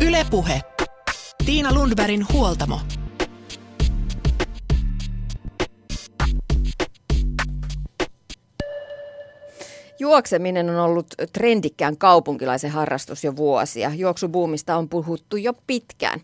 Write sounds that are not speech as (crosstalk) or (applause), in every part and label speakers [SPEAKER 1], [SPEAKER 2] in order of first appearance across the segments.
[SPEAKER 1] Ylepuhe. Tiina Lundbergin huoltamo.
[SPEAKER 2] Juokseminen on ollut trendikkään kaupunkilaisen harrastus jo vuosia. Juoksubuumista on puhuttu jo pitkään.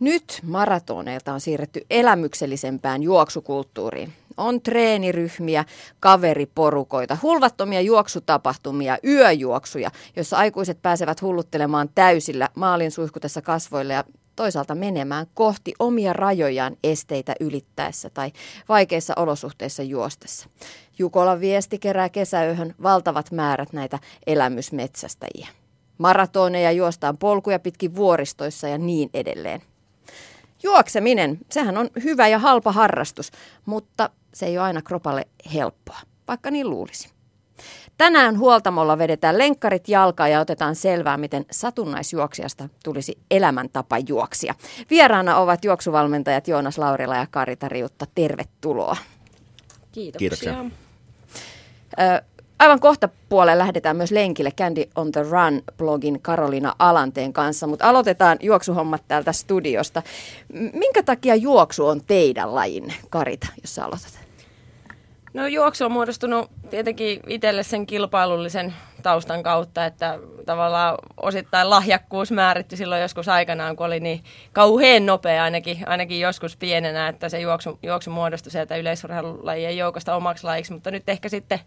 [SPEAKER 2] Nyt maratoneilta on siirretty elämyksellisempään juoksukulttuuriin. On treeniryhmiä, kaveriporukoita, hulvattomia juoksutapahtumia, yöjuoksuja, jossa aikuiset pääsevät hulluttelemaan täysillä maalin suihkutessa kasvoille ja toisaalta menemään kohti omia rajojaan esteitä ylittäessä tai vaikeissa olosuhteissa juostessa. Jukolan viesti kerää kesäyöhön valtavat määrät näitä elämysmetsästäjiä. Maratoneja juostaan polkuja pitkin vuoristoissa ja niin edelleen. Juokseminen, sehän on hyvä ja halpa harrastus, mutta se ei ole aina kropalle helppoa, vaikka niin luulisi. Tänään huoltamolla vedetään lenkkarit jalkaan ja otetaan selvää, miten satunnaisjuoksijasta tulisi elämäntapa juoksia. Vieraana ovat juoksuvalmentajat Joonas Laurila ja Karita Riutta. Tervetuloa.
[SPEAKER 3] Kiitoksia.
[SPEAKER 4] Kiitoksia.
[SPEAKER 2] Ö, aivan kohta puolelle lähdetään myös lenkille Candy on the Run-blogin Karolina Alanteen kanssa, mutta aloitetaan juoksuhommat täältä studiosta. Minkä takia juoksu on teidän lajinne, Karita, jos sä aloitat?
[SPEAKER 3] No juoksu on muodostunut tietenkin itselle sen kilpailullisen taustan kautta, että tavallaan osittain lahjakkuus määritti silloin joskus aikanaan, kun oli niin kauhean nopea ainakin, ainakin joskus pienenä, että se juoksu, juoksu muodostui sieltä yleisurheilulajien joukosta omaksi lajiksi, mutta nyt ehkä sitten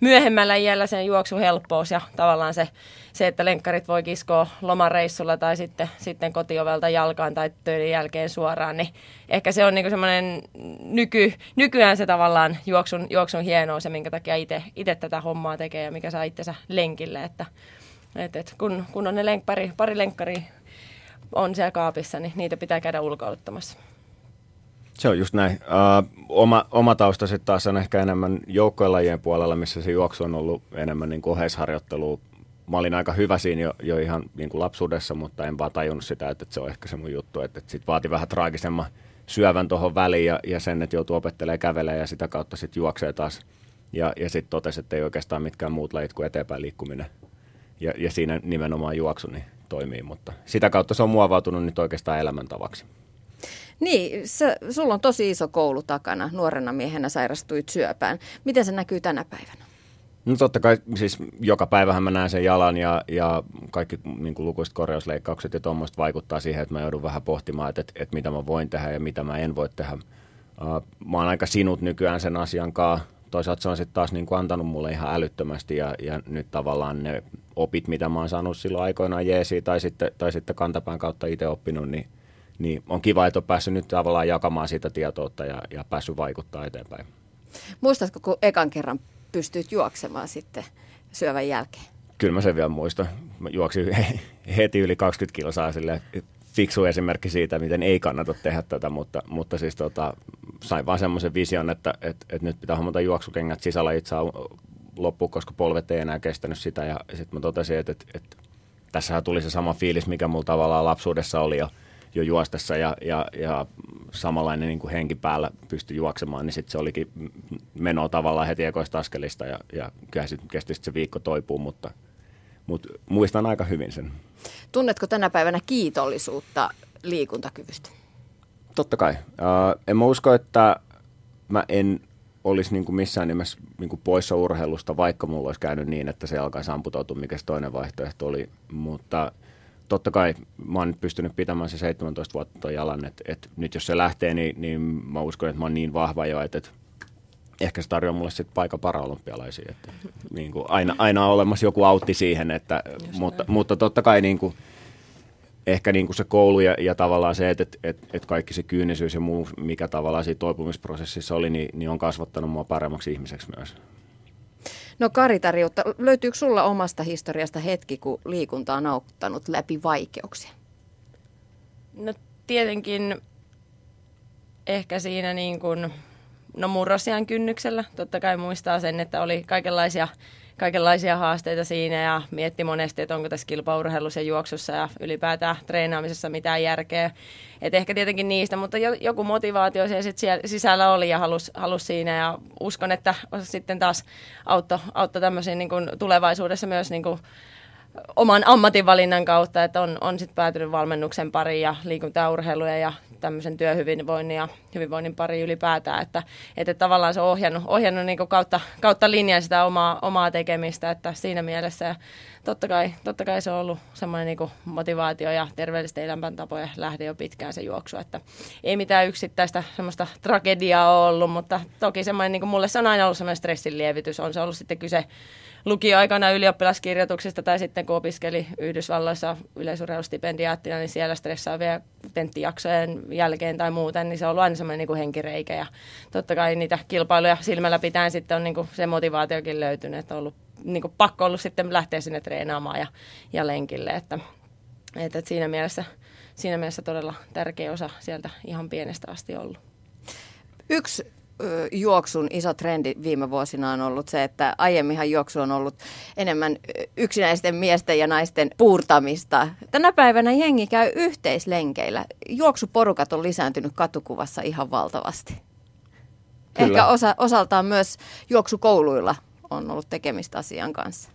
[SPEAKER 3] myöhemmällä iällä sen juoksuhelppous ja tavallaan se, se, että lenkkarit voi kiskoa lomareissulla tai sitten, sitten kotiovelta jalkaan tai töiden jälkeen suoraan, niin ehkä se on niinku semmoinen nyky, nykyään se tavallaan juoksun, juoksun hienous ja minkä takia itse tätä hommaa tekee ja mikä saa itsensä lenkille, että et, et, kun, kun on ne lenk, pari, pari lenkkari on siellä kaapissa, niin niitä pitää käydä ulkoiluttamassa.
[SPEAKER 4] Se on just näin. Uh, oma, oma tausta sitten taas on ehkä enemmän joukkojen puolella, missä se juoksu on ollut enemmän niin oheisharjoittelua. Mä olin aika hyvä siinä jo, jo ihan niin kuin lapsuudessa, mutta en vaan tajunnut sitä, että, että se on ehkä se mun juttu. Että, että sit vaati vähän traagisemman syövän tuohon väliin ja, ja sen, että joutuu opettelemaan kävelemään ja sitä kautta sitten juoksee taas. Ja, ja sitten totesi, että ei oikeastaan mitkään muut lajit kuin eteenpäin liikkuminen. Ja, ja siinä nimenomaan juoksu niin toimii, mutta sitä kautta se on muovautunut nyt oikeastaan elämäntavaksi.
[SPEAKER 2] Niin, sä, sulla on tosi iso koulu takana. Nuorena miehenä sairastuit syöpään. Miten se näkyy tänä päivänä?
[SPEAKER 4] No totta kai, siis joka päivähän mä näen sen jalan ja, ja kaikki niin kuin lukuiset korjausleikkaukset ja tuommoista vaikuttaa siihen, että mä joudun vähän pohtimaan, että, että, että mitä mä voin tehdä ja mitä mä en voi tehdä. Uh, mä oon aika sinut nykyään sen asian kanssa. Toisaalta se on sitten taas niin kuin antanut mulle ihan älyttömästi ja, ja nyt tavallaan ne opit, mitä mä oon saanut silloin aikoinaan jeesiin tai sitten, tai sitten kantapään kautta itse oppinut, niin, niin on kiva, että on päässyt nyt tavallaan jakamaan sitä tietoutta ja, ja päässyt vaikuttaa eteenpäin.
[SPEAKER 2] Muistatko, kun ekan kerran pystyit juoksemaan sitten syövän jälkeen?
[SPEAKER 4] Kyllä mä sen vielä muistan. Mä juoksin (laughs) heti yli 20 kilsaa sille fiksu esimerkki siitä, miten ei kannata tehdä tätä, mutta, mutta siis tota, sain vaan semmoisen vision, että, että, että nyt pitää hommata juoksukengät sisällä itse loppuun, koska polvet ei enää kestänyt sitä. Ja sitten mä totesin, että, että, että tässähän tuli se sama fiilis, mikä mulla tavallaan lapsuudessa oli jo, jo juostessa ja, ja, ja samanlainen niin kuin henki päällä pystyi juoksemaan, niin sitten se olikin meno tavallaan heti ekoista askelista ja, ja kyllä se kesti se viikko toipuu, mutta, mutta muistan aika hyvin sen.
[SPEAKER 2] Tunnetko tänä päivänä kiitollisuutta liikuntakyvystä?
[SPEAKER 4] Totta kai. Uh, en mä usko, että mä en olisi niin kuin missään nimessä niin kuin poissa urheilusta, vaikka mulla olisi käynyt niin, että se alkaisi amputautua, mikä se toinen vaihtoehto oli. Mutta totta kai mä oon nyt pystynyt pitämään se 17 vuotta jalan, että, että nyt jos se lähtee, niin, niin mä uskon, että mä oon niin vahva jo, että, että ehkä se tarjoaa mulle sitten paikka paraolympialaisiin. Että, (laughs) niin kuin aina, aina on olemassa joku autti siihen, että, mutta, mutta totta kai niin kuin, ehkä niin kuin se koulu ja, ja tavallaan se, että, että, että, että kaikki se kyynisyys ja muu, mikä tavallaan siinä toipumisprosessissa oli, niin, niin on kasvattanut mua paremmaksi ihmiseksi myös.
[SPEAKER 2] No Kari Tarjutta, löytyykö sulla omasta historiasta hetki, kun liikunta on auttanut läpi vaikeuksia?
[SPEAKER 3] No tietenkin ehkä siinä niin kuin, no murrosian kynnyksellä. Totta kai muistaa sen, että oli kaikenlaisia kaikenlaisia haasteita siinä ja mietti monesti, että onko tässä kilpaurheilussa ja juoksussa ja ylipäätään treenaamisessa mitään järkeä. Et ehkä tietenkin niistä, mutta joku motivaatio siellä sit siellä sisällä oli ja halusi halus siinä ja uskon, että sitten taas auttoi autto tämmöisiin niin kuin tulevaisuudessa myös niin kuin oman ammatinvalinnan kautta, että on, on sitten päätynyt valmennuksen pariin ja liikuntaurheiluja ja tämmöisen työhyvinvoinnin ja hyvinvoinnin pari ylipäätään, että, että tavallaan se on ohjannut, ohjannut niin kautta, kautta linjan sitä omaa, omaa tekemistä, että siinä mielessä ja totta kai, totta kai se on ollut semmoinen niin motivaatio ja terveellisten elämäntapoja lähde jo pitkään se juoksu, että ei mitään yksittäistä semmoista tragediaa ole ollut, mutta toki semmoinen, niin mulle se on aina ollut semmoinen stressin lievitys, on se ollut sitten kyse lukioaikana ylioppilaskirjoituksista tai sitten kun opiskeli Yhdysvalloissa yleisurheilustipendiaattina, niin siellä stressaavia tenttijaksojen jälkeen tai muuten, niin se on ollut aina semmoinen niin kuin henkireikä. Ja totta kai niitä kilpailuja silmällä pitäen sitten on niin kuin se motivaatiokin löytynyt, että on ollut niin kuin pakko ollut sitten lähteä sinne treenaamaan ja, ja lenkille. Että, että siinä, mielessä, siinä mielessä todella tärkeä osa sieltä ihan pienestä asti ollut.
[SPEAKER 2] Yksi juoksun iso trendi viime vuosina on ollut se, että aiemminhan juoksu on ollut enemmän yksinäisten miesten ja naisten puurtamista. Tänä päivänä jengi käy yhteislenkeillä. Juoksuporukat on lisääntynyt katukuvassa ihan valtavasti. Kyllä. Ehkä osa, osaltaan myös juoksukouluilla on ollut tekemistä asian kanssa.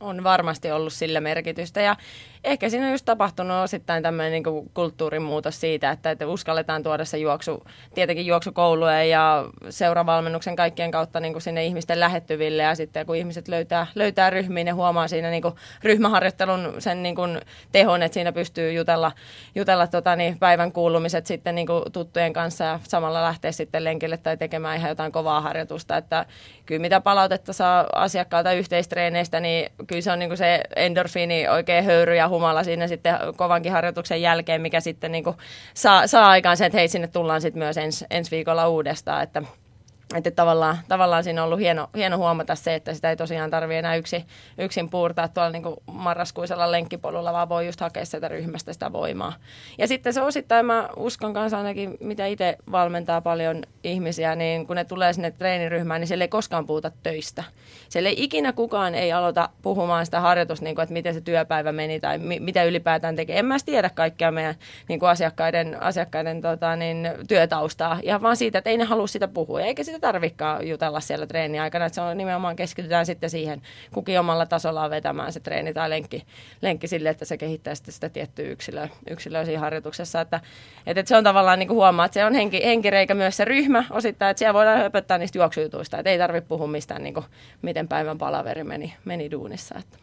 [SPEAKER 3] On varmasti ollut sillä merkitystä ja ehkä siinä on just tapahtunut osittain tämmöinen niin kulttuurimuutos siitä, että, että uskalletaan tuoda se juoksu, tietenkin juoksukoulujen ja seuravalmennuksen kaikkien kautta niin kuin sinne ihmisten lähettyville ja sitten kun ihmiset löytää, löytää ryhmiin, ne huomaa siinä niin kuin ryhmäharjoittelun sen niin kuin tehon, että siinä pystyy jutella, jutella tota, niin päivän kuulumiset sitten niin kuin tuttujen kanssa ja samalla lähteä sitten lenkille tai tekemään ihan jotain kovaa harjoitusta, että kyllä mitä palautetta saa asiakkaalta yhteistreeneistä, niin kyllä se on niin kuin se endorfiini oikein höyry ja humala siinä sitten kovankin harjoituksen jälkeen, mikä sitten niin kuin saa, saa aikaan sen, että hei sinne tullaan sitten myös ens, ensi viikolla uudestaan, että että tavallaan, tavallaan siinä on ollut hieno, hieno huomata se, että sitä ei tosiaan tarvitse enää yksi, yksin puurtaa tuolla niin kuin marraskuisella lenkkipolulla, vaan voi just hakea sieltä ryhmästä sitä voimaa. Ja sitten se osittain, mä uskon kanssa ainakin, mitä itse valmentaa paljon ihmisiä, niin kun ne tulee sinne treeniryhmään, niin siellä ei koskaan puhuta töistä. Siellä ei ikinä kukaan ei aloita puhumaan sitä harjoitusta, niin kuin, että miten se työpäivä meni tai mi- mitä ylipäätään tekee. En mä tiedä kaikkea meidän niin kuin asiakkaiden, asiakkaiden tota, niin, työtaustaa, ihan vaan siitä, että ei ne halua sitä puhua, eikä sitä tarvikaan jutella siellä treeni aikana, että se on nimenomaan keskitytään sitten siihen kukin omalla tasollaan vetämään se treeni tai lenkki, lenkki sille, että se kehittää sitten sitä tiettyä yksilöä, yksilöä siinä harjoituksessa, että, että, että se on tavallaan niin kuin huomaa, että se on henki, henkireikä myös se ryhmä osittain, että siellä voidaan höpöttää niistä juoksujutuista, että ei tarvitse puhua mistään niin kuin, miten päivän palaveri meni, meni duunissa. Että.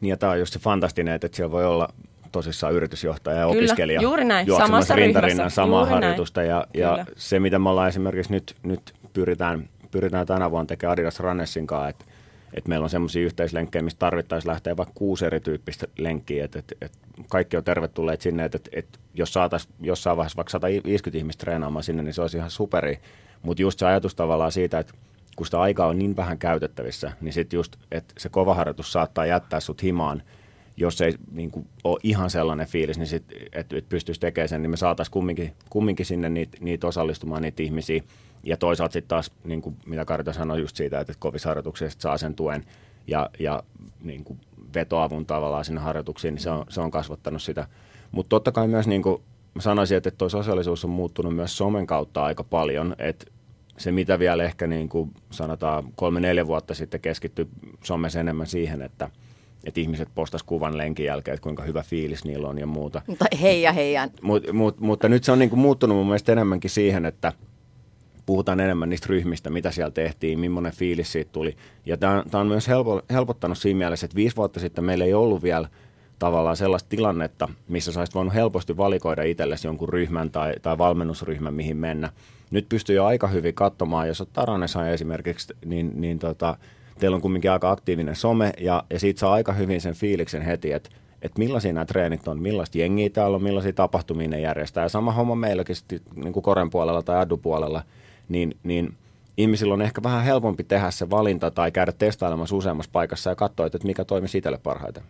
[SPEAKER 4] Niin ja tämä on just se fantastinen, että siellä voi olla tosissaan yritysjohtaja ja Kyllä, opiskelija
[SPEAKER 3] juuri näin. Samassa rintarinnan
[SPEAKER 4] samaa harjoitusta. Ja, ja se, mitä me ollaan esimerkiksi nyt, nyt pyritään, pyritään tänä vuonna tekemään Adidas Runnessin kanssa, että että meillä on semmoisia yhteislenkkejä, mistä tarvittaisiin lähteä vaikka kuusi erityyppistä lenkkiä, että et, et kaikki on tervetulleet sinne, että et, et jos saataisiin jossain vaiheessa vaikka 150 ihmistä treenaamaan sinne, niin se olisi ihan superi. Mutta just se ajatus tavallaan siitä, että kun sitä aikaa on niin vähän käytettävissä, niin sitten just, että se kova harjoitus saattaa jättää sut himaan, jos ei niin kuin, ole ihan sellainen fiilis, niin sit, että et pystyisi tekemään sen, niin me saataisiin kumminkin, kumminkin sinne niitä, niitä osallistumaan, niitä ihmisiä. Ja toisaalta sitten taas, niin kuin mitä Karita sanoi just siitä, että kovissa harjoituksissa saa sen tuen ja, ja niin kuin vetoavun tavallaan sinne harjoituksiin, niin se on, se on kasvattanut sitä. Mutta totta kai myös niin kuin mä sanoisin, että tuo sosiaalisuus on muuttunut myös somen kautta aika paljon, että se mitä vielä ehkä niin kuin sanotaan kolme-neljä vuotta sitten keskittyi somessa enemmän siihen, että – että ihmiset postas kuvan lenkin jälkeen, että kuinka hyvä fiilis niillä on ja muuta.
[SPEAKER 2] Tai hei ja heidän.
[SPEAKER 4] Mut, mut, mutta nyt se on niinku muuttunut mun mielestä enemmänkin siihen, että puhutaan enemmän niistä ryhmistä, mitä siellä tehtiin, millainen fiilis siitä tuli. Ja tämä on myös helpo, helpottanut siinä mielessä, että viisi vuotta sitten meillä ei ollut vielä tavallaan sellaista tilannetta, missä sä voinut helposti valikoida itsellesi jonkun ryhmän tai, tai valmennusryhmän, mihin mennä. Nyt pystyy jo aika hyvin katsomaan, jos olet Taranesa esimerkiksi, niin, niin tota, teillä on kumminkin aika aktiivinen some ja, ja siitä saa aika hyvin sen fiiliksen heti, että että millaisia nämä treenit on, millaista jengiä täällä on, millaisia tapahtumia ne järjestää. Ja sama homma meilläkin sitten, niin kuin Koren puolella tai Addu puolella, niin, niin ihmisillä on ehkä vähän helpompi tehdä se valinta tai käydä testailemassa useammassa paikassa ja katsoa, että mikä toimii itselle parhaiten.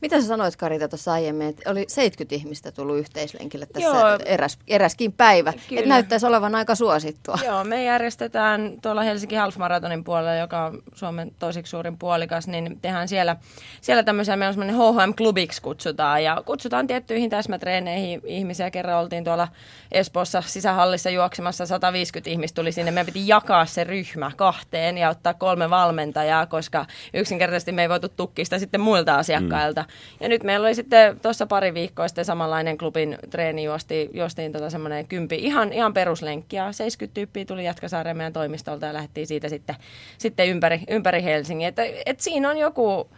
[SPEAKER 2] Mitä sä sanoit Karita tuossa aiemmin, että oli 70 ihmistä tullut yhteislenkille tässä eräs, eräskin päivä, Kyllä. että näyttäisi olevan aika suosittua.
[SPEAKER 3] Joo, me järjestetään tuolla Helsinki Half Maratonin puolella, joka on Suomen toisiksi suurin puolikas, niin tehdään siellä, siellä tämmöisiä, meillä on semmoinen HHM-klubiksi kutsutaan ja kutsutaan tiettyihin täsmätreeneihin ihmisiä. Kerran oltiin tuolla Espoossa sisähallissa juoksemassa, 150 ihmistä tuli sinne, meidän piti jakaa se ryhmä kahteen ja ottaa kolme valmentajaa, koska yksinkertaisesti me ei voitu tukkia sitä sitten muilta asiakkailta. Mm. Ja nyt meillä oli sitten tuossa pari viikkoa sitten samanlainen klubin treeni juosti, juostiin tota semmoinen kympi, ihan, ihan peruslenkki ja 70 tyyppiä tuli Jatkasaareen meidän toimistolta ja lähdettiin siitä sitten, sitten ympäri, ympäri Helsingin. Että, et siinä on joku,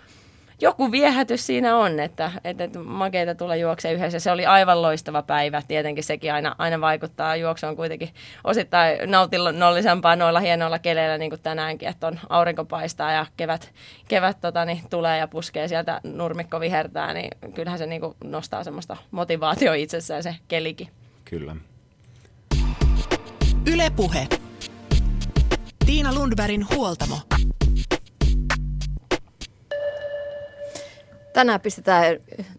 [SPEAKER 3] joku viehätys siinä on, että, että, että makeita tulla juokseen yhdessä. Se oli aivan loistava päivä. Tietenkin sekin aina, aina vaikuttaa. Juoksu on kuitenkin osittain nautinnollisempaa noilla hienoilla keleillä, niin kuin tänäänkin, että on aurinko paistaa ja kevät, kevät tota, niin, tulee ja puskee sieltä nurmikko vihertää, niin kyllähän se niin kuin nostaa semmoista motivaatio itsessään se kelikin.
[SPEAKER 4] Kyllä.
[SPEAKER 1] Ylepuhe. Tiina Lundbergin huoltamo.
[SPEAKER 2] Tänään pistetään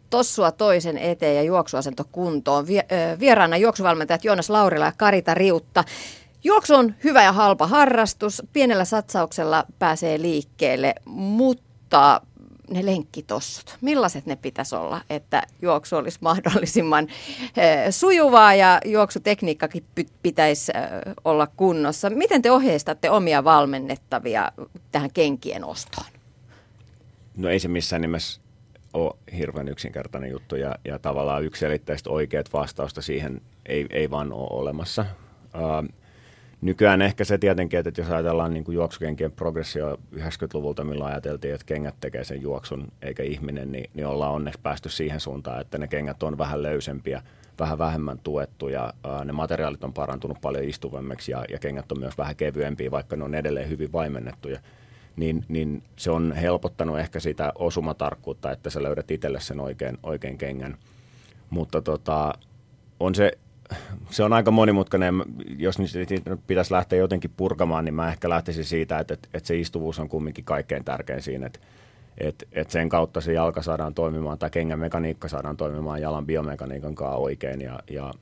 [SPEAKER 2] tossua toisen eteen ja juoksuasento kuntoon. Vieraana juoksuvalmentajat Joonas Laurila ja Karita Riutta. Juoksu on hyvä ja halpa harrastus. Pienellä satsauksella pääsee liikkeelle, mutta ne lenkkitossut, millaiset ne pitäisi olla, että juoksu olisi (laughs) mahdollisimman sujuvaa ja juoksutekniikkakin pitäisi olla kunnossa. Miten te ohjeistatte omia valmennettavia tähän kenkien ostoon?
[SPEAKER 4] No ei se missään nimessä ole hirveän yksinkertainen juttu ja, ja tavallaan yksilitteistä oikeat vastausta siihen ei, ei vaan ole olemassa. Uh, nykyään ehkä se tietenkin, että jos ajatellaan niin kuin juoksukenkien progressio 90-luvulta, milloin ajateltiin, että kengät tekee sen juoksun eikä ihminen, niin, niin ollaan onneksi päästy siihen suuntaan, että ne kengät on vähän löysempiä, vähän vähemmän tuettuja, uh, ne materiaalit on parantunut paljon istuvemmiksi ja, ja kengät on myös vähän kevyempiä, vaikka ne on edelleen hyvin vaimennettuja niin, niin se on helpottanut ehkä sitä osumatarkkuutta, että sä löydät itselle sen oikein, oikein kengän. Mutta tota, on se, se on aika monimutkainen. Jos niitä pitäisi lähteä jotenkin purkamaan, niin mä ehkä lähtisin siitä, että, että, että se istuvuus on kumminkin kaikkein tärkein siinä, että, että, että sen kautta se jalka saadaan toimimaan tai kengän mekaniikka saadaan toimimaan jalan biomekaniikan kanssa oikein ja, ja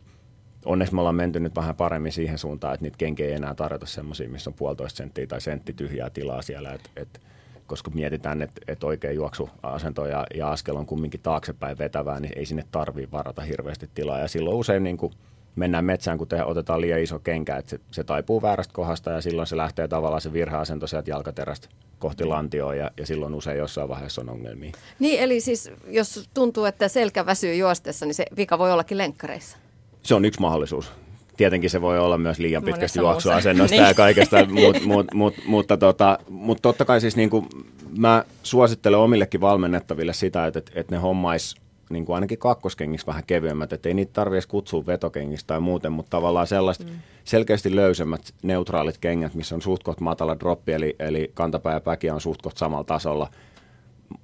[SPEAKER 4] onneksi me ollaan menty nyt vähän paremmin siihen suuntaan, että niitä kenkiä ei enää tarjota semmoisia, missä on puolitoista senttiä tai sentti tyhjää tilaa siellä, et, et, koska mietitään, että et oikein juoksuasento ja, ja askel on kumminkin taaksepäin vetävää, niin ei sinne tarvii varata hirveästi tilaa. Ja silloin usein niin kuin mennään metsään, kun te otetaan liian iso kenkä, että se, se taipuu väärästä kohdasta ja silloin se lähtee tavallaan se virheasento sieltä jalkaterästä kohti lantioa ja, ja silloin usein jossain vaiheessa on ongelmia.
[SPEAKER 2] Niin, eli siis jos tuntuu, että selkä väsyy juostessa, niin se vika voi ollakin lenkkareissa
[SPEAKER 4] se on yksi mahdollisuus. Tietenkin se voi olla myös liian pitkästi juoksuasennosta niin. ja kaikesta, (laughs) mut, mut, mut, mutta, tota, mutta totta kai siis niin kuin mä suosittelen omillekin valmennettaville sitä, että, että ne hommais niin kuin ainakin kakkoskengiksi vähän kevyemmät, että ei niitä tarvitse kutsua vetokengistä tai muuten, mutta tavallaan sellaista mm. selkeästi löysemmät neutraalit kengät, missä on suht matala droppi, eli, eli kantapää ja päki on suht samalla tasolla,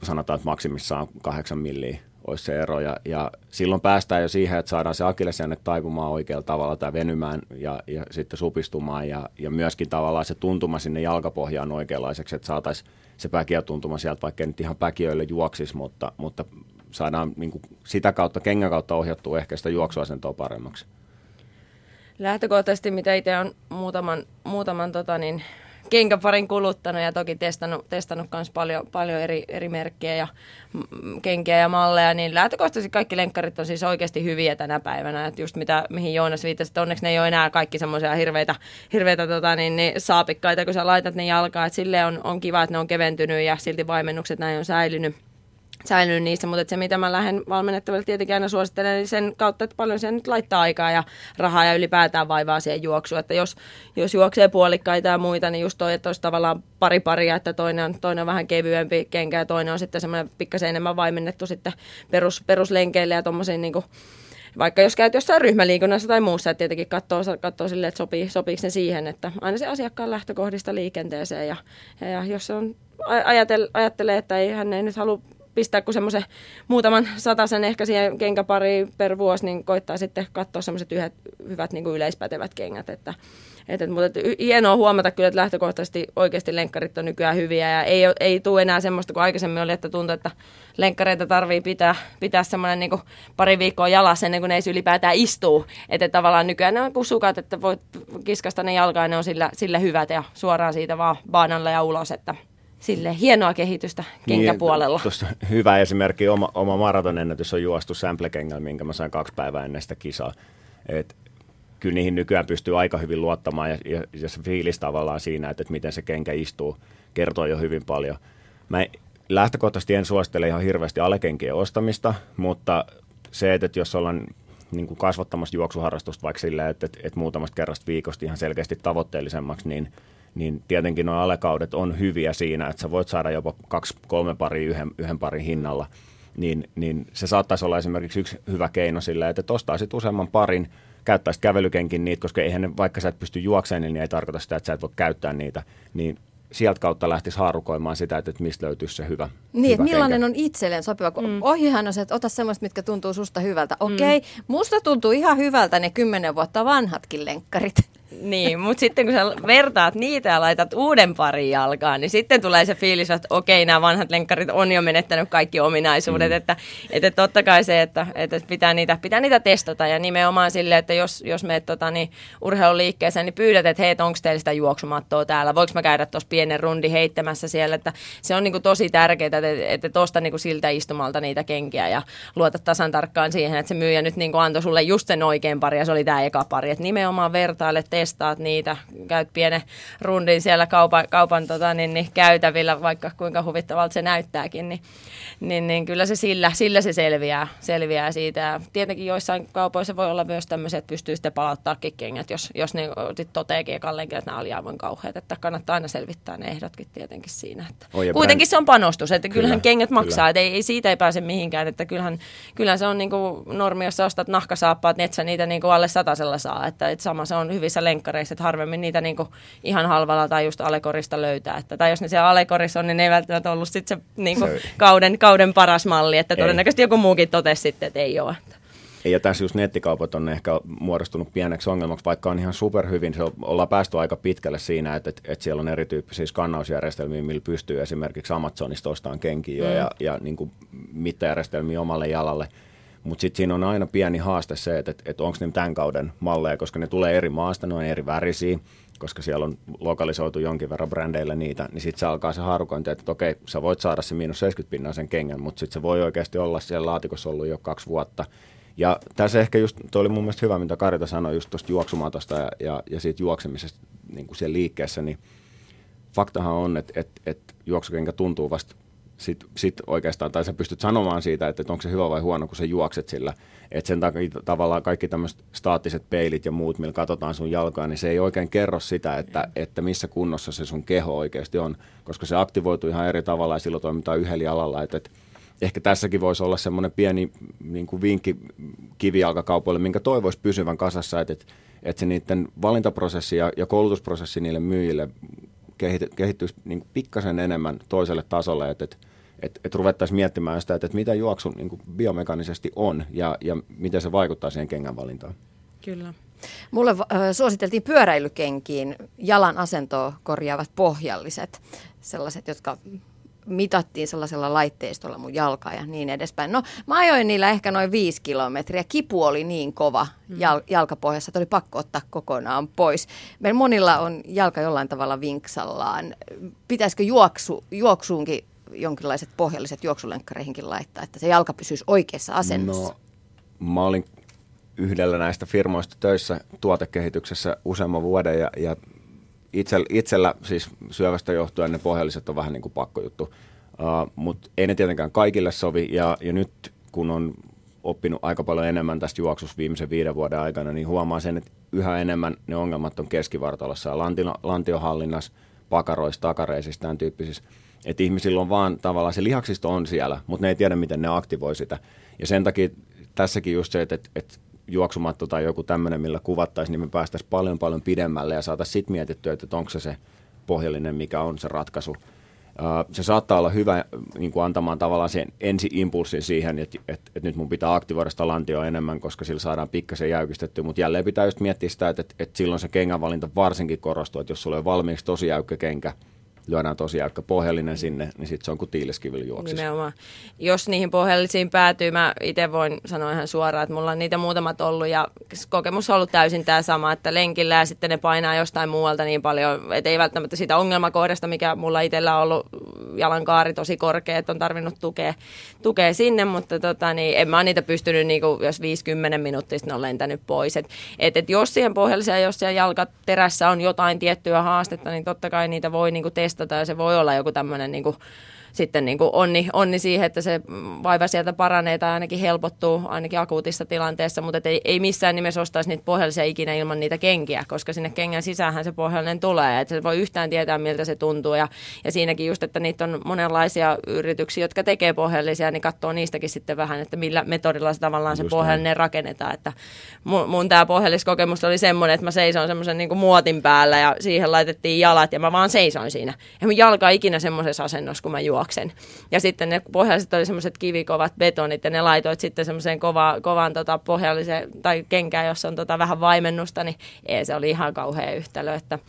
[SPEAKER 4] sanotaan, että maksimissaan kahdeksan milliä olisi se ero. Ja, ja silloin päästään jo siihen, että saadaan se akillesjänne taipumaan oikealla tavalla tai venymään ja, ja sitten supistumaan. Ja, ja myöskin tavallaan se tuntuma sinne jalkapohjaan oikeanlaiseksi, että saataisiin se tuntuma sieltä, vaikka nyt ihan päkiöille juoksisi, mutta, mutta saadaan niin kuin sitä kautta, kengän kautta ohjattua ehkä sitä juoksuasentoa paremmaksi.
[SPEAKER 3] Lähtökohtaisesti, mitä itse on muutaman, muutaman tota niin, kenkäparin kuluttanut ja toki testannut, testannut myös paljon, paljon eri, eri merkkejä ja kenkiä ja malleja, niin lähtökohtaisesti kaikki lenkkarit on siis oikeasti hyviä tänä päivänä. Että just mitä, mihin Joonas viittasi, että onneksi ne ei ole enää kaikki semmoisia hirveitä, hirveitä tota, niin, niin saapikkaita, kun sä laitat ne jalkaan. Että sille on, on kiva, että ne on keventynyt ja silti vaimennukset näin on säilynyt säilynyt niissä, mutta se mitä mä lähden valmennettavalle tietenkin aina suosittelen, niin sen kautta, että paljon se nyt laittaa aikaa ja rahaa ja ylipäätään vaivaa siihen juoksuun, että jos, jos juoksee puolikkaita ja muita, niin just toi, että olisi tavallaan pari paria, että toinen on, toinen on vähän kevyempi kenkä ja toinen on sitten semmoinen pikkasen enemmän vaimennettu sitten perus, peruslenkeille ja tuommoisiin niin vaikka jos käyt jossain ryhmäliikunnassa tai muussa, että tietenkin katsoo, katsoo silleen, että sopii, sopiiko se siihen, että aina se asiakkaan lähtökohdista liikenteeseen ja, ja, ja jos on ajatel, ajattelee, että ei, hän ei nyt halua pistää kuin semmoisen muutaman sen ehkä siihen kenkäpari per vuosi, niin koittaa sitten katsoa semmoiset yhdet, hyvät niin kuin yleispätevät kengät. Että, että, mutta että hienoa huomata kyllä, että lähtökohtaisesti oikeasti lenkkarit on nykyään hyviä ja ei, ei tule enää semmoista kuin aikaisemmin oli, että tuntuu, että lenkkareita tarvii pitää, pitää semmoinen niin pari viikkoa jalassa ennen kuin ne ei ylipäätään istuu. Että tavallaan nykyään ne on kuin sukat, että voit kiskasta ne jalkaan, ne on sillä, sillä hyvät ja suoraan siitä vaan baanalle ja ulos, että sille hienoa kehitystä kenkäpuolella.
[SPEAKER 4] Niin, hyvä esimerkki, oma, oma maratonennätys on juostu sample minkä mä sain kaksi päivää ennen sitä kisaa. Et kyllä niihin nykyään pystyy aika hyvin luottamaan ja, ja, ja se fiilis tavallaan siinä, että, että miten se kenkä istuu, kertoo jo hyvin paljon. Mä lähtökohtaisesti en suosittele ihan hirveästi alekenkien ostamista, mutta se, että jos ollaan niin kuin kasvattamassa juoksuharrastusta vaikka silleen, että, että, että muutamasta kerrasta viikosta ihan selkeästi tavoitteellisemmaksi, niin, niin tietenkin nuo alekaudet on hyviä siinä, että sä voit saada jopa kaksi, kolme pari yhden, yhden parin hinnalla. Niin, niin se saattaisi olla esimerkiksi yksi hyvä keino sillä, että ostaisit useamman parin, käyttäisit kävelykenkin niitä, koska eihän ne, vaikka sä et pysty juokseen, niin ei tarkoita sitä, että sä et voi käyttää niitä. Niin sieltä kautta lähtisi haarukoimaan sitä, että mistä löytyisi se hyvä
[SPEAKER 2] Niin,
[SPEAKER 4] hyvä
[SPEAKER 2] millainen
[SPEAKER 4] kenkä.
[SPEAKER 2] on itselleen sopiva. Mm. Ohjehan on se, että ota semmoista, mitkä tuntuu susta hyvältä. Okei, okay, musta tuntuu ihan hyvältä ne kymmenen vuotta vanhatkin lenkkarit.
[SPEAKER 3] Niin, mutta sitten kun sä vertaat niitä ja laitat uuden parin jalkaan, niin sitten tulee se fiilis, että okei, nämä vanhat lenkkarit on jo menettänyt kaikki ominaisuudet. Mm. Että, että totta kai se, että, että pitää, niitä, pitää niitä testata ja nimenomaan silleen, että jos, jos meet tota, niin, urheiluliikkeeseen, niin pyydät, että hei, onko teillä sitä juoksumattoa täällä, voiko mä käydä tuossa pienen rundi heittämässä siellä, että se on niin kuin, tosi tärkeää, että, että tuosta niin siltä istumalta niitä kenkiä ja luota tasan tarkkaan siihen, että se myyjä nyt niin kuin, antoi sulle just sen oikein pari ja se oli tämä eka pari, että nimenomaan vertaile, testaat niitä, käyt pienen rundin siellä kaupan, kaupan tota, niin, niin, käytävillä, vaikka kuinka huvittavalta se näyttääkin, niin, niin, niin kyllä se sillä, sillä se selviää, selviää siitä. Ja tietenkin joissain kaupoissa voi olla myös tämmöiset, että pystyy sitten palauttaakin kengät, jos, jos ne sit toteekin ekallenkin, että nämä oli aivan kauheat, että kannattaa aina selvittää ne ehdotkin tietenkin siinä. Että
[SPEAKER 4] Oi,
[SPEAKER 3] kuitenkin se on panostus, että kyllähän
[SPEAKER 4] Kyllä,
[SPEAKER 3] kengät
[SPEAKER 4] kyllä.
[SPEAKER 3] maksaa, että ei, ei, siitä ei pääse mihinkään, että kyllähän, kyllähän se on niin kuin normi, jos sä ostat nahkasaappaat, niin et sä niitä niin kuin alle satasella saa, että, että sama se on hyvissä lenkkareissa, että harvemmin niitä niin kuin ihan halvalla tai just alekorista löytää, että, tai jos ne siellä alekorissa on, niin ne ei välttämättä ollut sit se, niin kuin
[SPEAKER 4] Se-
[SPEAKER 3] kauden, kauden paras malli, että
[SPEAKER 4] Ei.
[SPEAKER 3] todennäköisesti joku muukin totesi sitten, että ei ole.
[SPEAKER 4] Ja tässä just nettikaupat on ehkä muodostunut pieneksi ongelmaksi, vaikka on ihan superhyvin. Se on, ollaan päästy aika pitkälle siinä, että, että, että siellä on erityyppisiä skannausjärjestelmiä, millä pystyy esimerkiksi Amazonista ostamaan kenkiä mm. ja, ja niin kuin mittajärjestelmiä omalle jalalle. Mutta sitten siinä on aina pieni haaste se, että, että, että onko ne tämän kauden malleja, koska ne tulee eri maasta, ne on eri värisiä, koska siellä on lokalisoitu jonkin verran brändeillä niitä, niin sitten se alkaa se haarukointi, että okei, sä voit saada se miinus 70 pinnaa sen kengän, mutta sitten se voi oikeasti olla siellä laatikossa ollut jo kaksi vuotta. Ja tässä ehkä just, toi oli mun mielestä hyvä, mitä Karita sanoi just tuosta juoksumatosta ja, ja, ja siitä juoksemisesta niin kuin siellä liikkeessä, niin faktahan on, että, että, että juoksukenkä tuntuu vasta sit, sit oikeastaan, tai sä pystyt sanomaan siitä, että, että onko se hyvä vai huono, kun sä juokset sillä. Että sen takia tavallaan kaikki tämmöiset staattiset peilit ja muut, millä katsotaan sun jalkaa, niin se ei oikein kerro sitä, että, että missä kunnossa se sun keho oikeasti on, koska se aktivoituu ihan eri tavalla ja silloin toimitaan yhdellä jalalla. Että, että ehkä tässäkin voisi olla semmoinen pieni niin kuin vinkki kivijalkakaupoille, minkä toivoisi pysyvän kasassa, että, että, että se niiden valintaprosessi ja, ja koulutusprosessi niille myyjille kehity, kehittyisi niin pikkasen enemmän toiselle tasolle, että, että, että, että ruvettaisiin miettimään sitä, että, että mitä juoksu niin kuin biomekanisesti on ja, ja miten se vaikuttaa siihen kengän valintaan.
[SPEAKER 3] Kyllä.
[SPEAKER 2] Mulle äh, suositeltiin pyöräilykenkiin jalan asentoa korjaavat pohjalliset, sellaiset, jotka mitattiin sellaisella laitteistolla mun jalkaa ja niin edespäin. No mä ajoin niillä ehkä noin viisi kilometriä. Kipu oli niin kova jal- jalkapohjassa, että oli pakko ottaa kokonaan pois. Meillä monilla on jalka jollain tavalla vinksallaan. Pitäisikö juoksu, juoksuunkin jonkinlaiset pohjalliset juoksulenkkareihinkin laittaa, että se jalka pysyisi oikeassa asennossa?
[SPEAKER 4] No, mä olin yhdellä näistä firmoista töissä tuotekehityksessä useamman vuoden ja, ja itsellä, itsellä siis syövästä johtuen ne pohjalliset on vähän niin kuin pakkojuttu, uh, mutta ei ne tietenkään kaikille sovi ja, ja nyt kun on oppinut aika paljon enemmän tästä juoksusta viimeisen viiden vuoden aikana, niin huomaa sen, että yhä enemmän ne ongelmat on keskivartalossa ja lantio, lantiohallinnassa, pakaroissa, takareisissa, tämän tyyppisissä. Että ihmisillä on vaan tavallaan se lihaksisto on siellä, mutta ne ei tiedä, miten ne aktivoi sitä. Ja sen takia tässäkin just se, että, että, että juoksumatto tai joku tämmöinen, millä kuvattaisiin, niin me päästäisiin paljon paljon pidemmälle ja saataisiin sitten mietittyä, että onko se se pohjallinen, mikä on se ratkaisu. Se saattaa olla hyvä niin kuin antamaan tavallaan sen ensi-impulssin siihen, että, että, että nyt mun pitää aktivoida sitä lantioa enemmän, koska sillä saadaan pikkasen jäykistettyä, mutta jälleen pitää just miettiä sitä, että, että, että silloin se kengänvalinta varsinkin korostuu, että jos sulla on valmiiksi tosi jäykkä kenkä, lyödään tosi jäykkä pohjallinen sinne, niin sitten se on kuin tiileskivillä juoksisi.
[SPEAKER 3] Nimenomaan. Jos niihin pohjallisiin päätyy, mä itse voin sanoa ihan suoraan, että mulla on niitä muutamat ollut ja kokemus on ollut täysin tämä sama, että lenkillä ja sitten ne painaa jostain muualta niin paljon, että ei välttämättä siitä ongelmakohdasta, mikä mulla itsellä on ollut jalankaari tosi korkea, että on tarvinnut tukea, tukea sinne, mutta tota, niin en mä niitä pystynyt, niin kuin, jos 50 minuuttia ne on lentänyt pois. Et, et, et jos siihen pohjalliseen, jos siellä jalkaterässä on jotain tiettyä haastetta, niin totta kai niitä voi niin kuin, testata ja se voi olla joku tämmöinen niin kuin, sitten niin kuin onni, onni siihen, että se vaiva sieltä paranee tai ainakin helpottuu ainakin akuutissa tilanteessa, mutta ei, ei missään nimessä ostaisi niitä pohjallisia ikinä ilman niitä kenkiä, koska sinne kengän sisään se pohjallinen tulee, että se voi yhtään tietää, miltä se tuntuu ja, ja siinäkin just, että niitä on monenlaisia yrityksiä, jotka tekee pohjallisia, niin katsoo niistäkin sitten vähän, että millä metodilla se tavallaan se just pohjallinen näin. rakennetaan, että mun, mun tämä pohjalliskokemus oli semmoinen, että mä seison semmoisen niin muotin päällä ja siihen laitettiin jalat ja mä vaan seisoin siinä. Ja mun jalka ikinä semmoisessa asennossa, kun mä juon juoksen. Ja sitten ne pohjalliset oli semmoiset kivikovat betonit ja ne laitoit sitten semmoiseen kova, kovan tota, pohjalliseen tai kenkään, jossa on tota, vähän vaimennusta, niin ei, se oli ihan kauhea yhtälö. Että,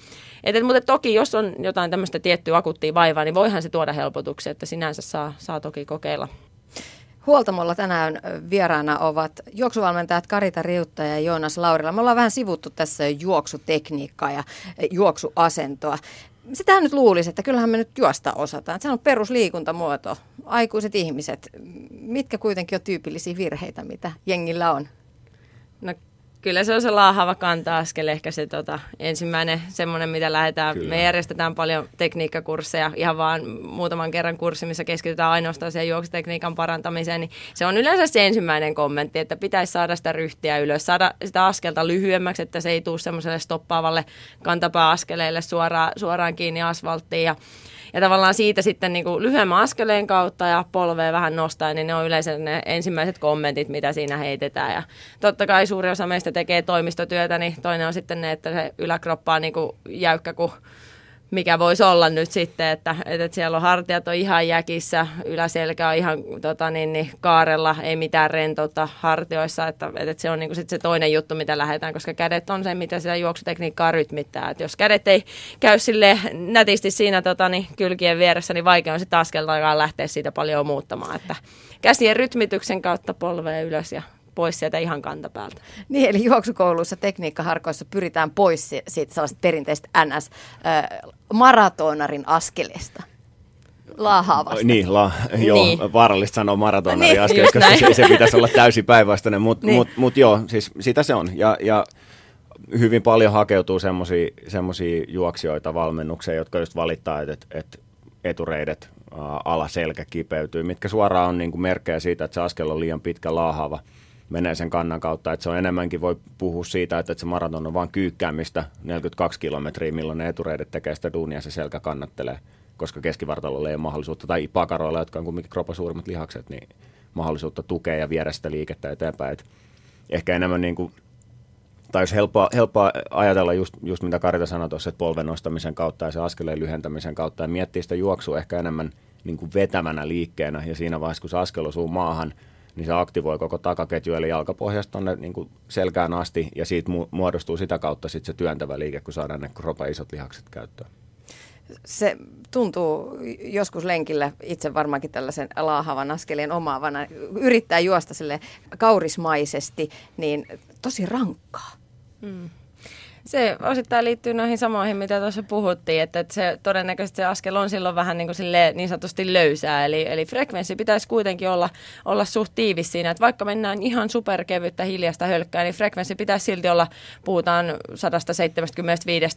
[SPEAKER 3] et, mutta toki jos on jotain tämmöistä tiettyä akuuttia vaivaa, niin voihan se tuoda helpotuksia, että sinänsä saa, saa toki kokeilla.
[SPEAKER 2] Huoltamolla tänään vieraana ovat juoksuvalmentajat Karita Riutta ja Joonas Laurila. Me ollaan vähän sivuttu tässä juoksutekniikkaa ja juoksuasentoa sitähän nyt luulisi, että kyllähän me nyt juosta osataan. Se on perusliikuntamuoto. Aikuiset ihmiset, mitkä kuitenkin on tyypillisiä virheitä, mitä jengillä on?
[SPEAKER 3] No kyllä se on se laahava kanta-askel, ehkä se tota, ensimmäinen semmoinen, mitä lähdetään. Kyllä. Me järjestetään paljon tekniikkakursseja, ihan vaan muutaman kerran kurssi, missä keskitytään ainoastaan siihen juoksutekniikan parantamiseen, niin se on yleensä se ensimmäinen kommentti, että pitäisi saada sitä ryhtiä ylös, saada sitä askelta lyhyemmäksi, että se ei tule semmoiselle stoppaavalle kantapääaskeleelle suoraan, suoraan kiinni asfalttiin ja ja tavallaan siitä sitten niin kuin lyhyemmän askeleen kautta ja polvea vähän nostaa, niin ne on yleensä ne ensimmäiset kommentit, mitä siinä heitetään. Ja totta kai suuri osa meistä tekee toimistotyötä, niin toinen on sitten ne, että se yläkroppa on niin kuin jäykkä kuin mikä voisi olla nyt sitten, että, että siellä on hartiat on ihan jäkissä, yläselkä on ihan tota, niin, niin, kaarella, ei mitään rentoutta hartioissa, että, että se on niin kuin sit se toinen juttu, mitä lähdetään, koska kädet on se, mitä sitä juoksutekniikkaa rytmittää. Että jos kädet ei käy sille nätisti siinä tota, niin, kylkien vieressä, niin vaikea on sitten askeltakaan lähteä siitä paljon muuttamaan. Että käsien rytmityksen kautta polveen ylös ja pois sieltä ihan kantapäältä.
[SPEAKER 2] Niin, eli juoksukouluissa, tekniikkaharkoissa pyritään pois siitä sellaista perinteistä NS-maratonarin askeleesta laahaavasta.
[SPEAKER 4] Niin, la, joo, niin. vaarallista sanoa maratonarin niin, askel, koska se, se pitäisi olla täysin päinvastainen, mutta niin. mut, mut joo, siis sitä se on. Ja, ja hyvin paljon hakeutuu semmoisia juoksijoita valmennukseen, jotka just valittaa, että et, et etureidet, alaselkä kipeytyy, mitkä suoraan on niin kuin merkkejä siitä, että se askel on liian pitkä laahaava menee sen kannan kautta. Että se on enemmänkin, voi puhua siitä, että se maraton on vain kyykkäämistä 42 kilometriä, milloin ne etureidet tekee sitä duunia se selkä kannattelee, koska keskivartalolla ei ole mahdollisuutta, tai pakaroilla, jotka on kuitenkin kropan suurimmat lihakset, niin mahdollisuutta tukea ja viedä sitä liikettä eteenpäin. Et ehkä enemmän niin kuin, tai jos helppoa, helppoa ajatella just, just mitä Karita sanoi tuossa, että polven nostamisen kautta ja se askeleen lyhentämisen kautta ja miettiä sitä juoksua ehkä enemmän niin kuin vetävänä liikkeenä ja siinä vaiheessa, kun se askel osuu maahan – niin se aktivoi koko takaketju, eli jalkapohjasta tuonne niin selkään asti, ja siitä mu- muodostuu sitä kautta sitten se työntävä liike, kun saadaan ne kropan isot lihakset käyttöön.
[SPEAKER 2] Se tuntuu joskus lenkillä itse varmaankin tällaisen laahavan askelien omaavana, yrittää juosta sille kaurismaisesti, niin tosi rankkaa. Mm.
[SPEAKER 3] Se osittain liittyy noihin samoihin, mitä tuossa puhuttiin, että, että se todennäköisesti se askel on silloin vähän niin, kuin sille, niin sanotusti löysää, eli, eli frekvenssi pitäisi kuitenkin olla, olla suht tiivis siinä, että vaikka mennään ihan superkevyttä hiljasta hölkkää, niin frekvenssi pitäisi silti olla, puhutaan 175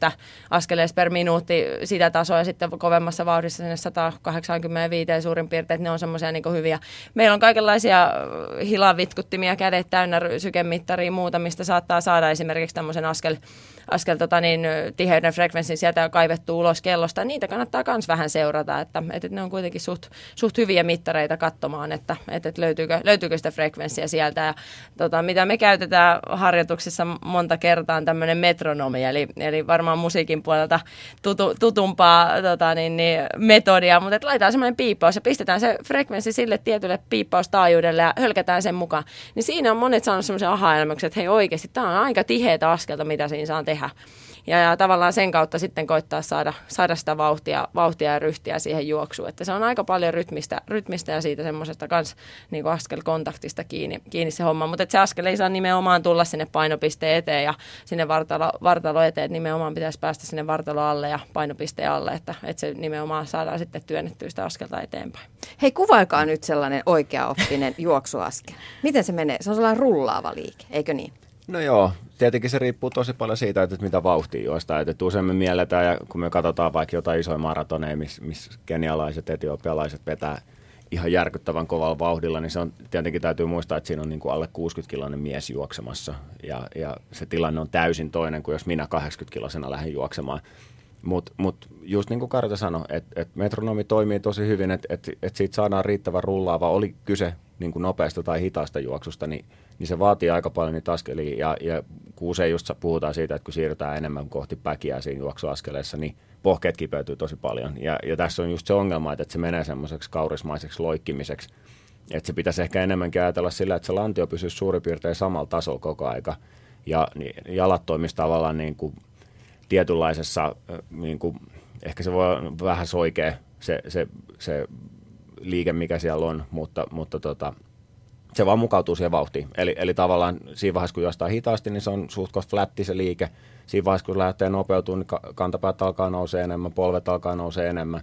[SPEAKER 3] askeleesta per minuutti sitä tasoa ja sitten kovemmassa vauhdissa sinne 185 suurin piirtein, että ne on semmoisia niin hyviä. Meillä on kaikenlaisia hilavitkuttimia kädet täynnä sykemittaria muuta, mistä saattaa saada esimerkiksi tämmöisen askel askel tota niin, tiheyden frekvenssin sieltä kaivettu ulos kellosta. Niitä kannattaa myös vähän seurata, että, että ne on kuitenkin suht, suht hyviä mittareita katsomaan, että, että löytyykö, löytyykö sitä frekvenssiä sieltä. Ja, tota, mitä me käytetään harjoituksissa monta kertaa on tämmöinen metronomi, eli, eli varmaan musiikin puolelta tutu, tutumpaa tota niin, niin, metodia, mutta että laitetaan semmoinen piippaus ja pistetään se frekvenssi sille tietylle piippaustaajuudelle ja hölkätään sen mukaan. Niin siinä on monet saanut semmoisen aha että hei oikeasti, tämä on aika tiheitä askelta, mitä siinä saa tehdä tehdä. Ja, ja tavallaan sen kautta sitten koittaa saada, saada sitä vauhtia, vauhtia ja ryhtiä siihen juoksuun. Että se on aika paljon rytmistä, rytmistä ja siitä semmoisesta kans niin askelkontaktista kiinni, kiinni se homma. Mutta se askel ei saa nimenomaan tulla sinne painopisteen eteen ja sinne vartalo, vartalo eteen. Että nimenomaan pitäisi päästä sinne vartalo alle ja painopisteen alle, että, että se nimenomaan saadaan sitten työnnettyä sitä askelta eteenpäin.
[SPEAKER 2] Hei, kuvailkaa nyt sellainen oikeaoppinen (laughs) juoksuaskel. Miten se menee? Se on sellainen rullaava liike, eikö niin?
[SPEAKER 4] No joo, tietenkin se riippuu tosi paljon siitä, että mitä vauhtia juostaa. Että usein me mielletään, ja kun me katsotaan vaikka jotain isoja maratoneja, missä miss kenialaiset, etiopialaiset vetää ihan järkyttävän kovalla vauhdilla, niin se on, tietenkin täytyy muistaa, että siinä on niin kuin alle 60-kiloinen mies juoksemassa. Ja, ja se tilanne on täysin toinen kuin jos minä 80-kilosena lähden juoksemaan. Mutta mut just niin kuin Karita sanoi, että et metronomi toimii tosi hyvin, että et, et siitä saadaan riittävän rullaava, oli kyse niin kuin nopeasta tai hitaasta juoksusta, niin, niin se vaatii aika paljon niitä askelia. Ja, ja kun usein just puhutaan siitä, että kun siirrytään enemmän kohti päkiä siinä juoksuaskeleessa, niin pohkeet kipeytyy tosi paljon. Ja, ja tässä on just se ongelma, että, että se menee semmoiseksi kaurismaiseksi loikkimiseksi. Että se pitäisi ehkä enemmänkin ajatella sillä, että se lantio pysyisi suurin piirtein samalla tasolla koko aika. Ja niin, jalat toimisi tavallaan niin kuin tietynlaisessa, niin kuin, ehkä se voi vähän soikea se, se, se liike, mikä siellä on, mutta, mutta tota, se vaan mukautuu siihen vauhtiin. Eli, eli tavallaan siinä vaiheessa, kun juostaan hitaasti, niin se on suht flätti se liike. Siinä vaiheessa, kun lähtee nopeutumaan, niin kantapäät alkaa nousee enemmän, polvet alkaa nousee enemmän.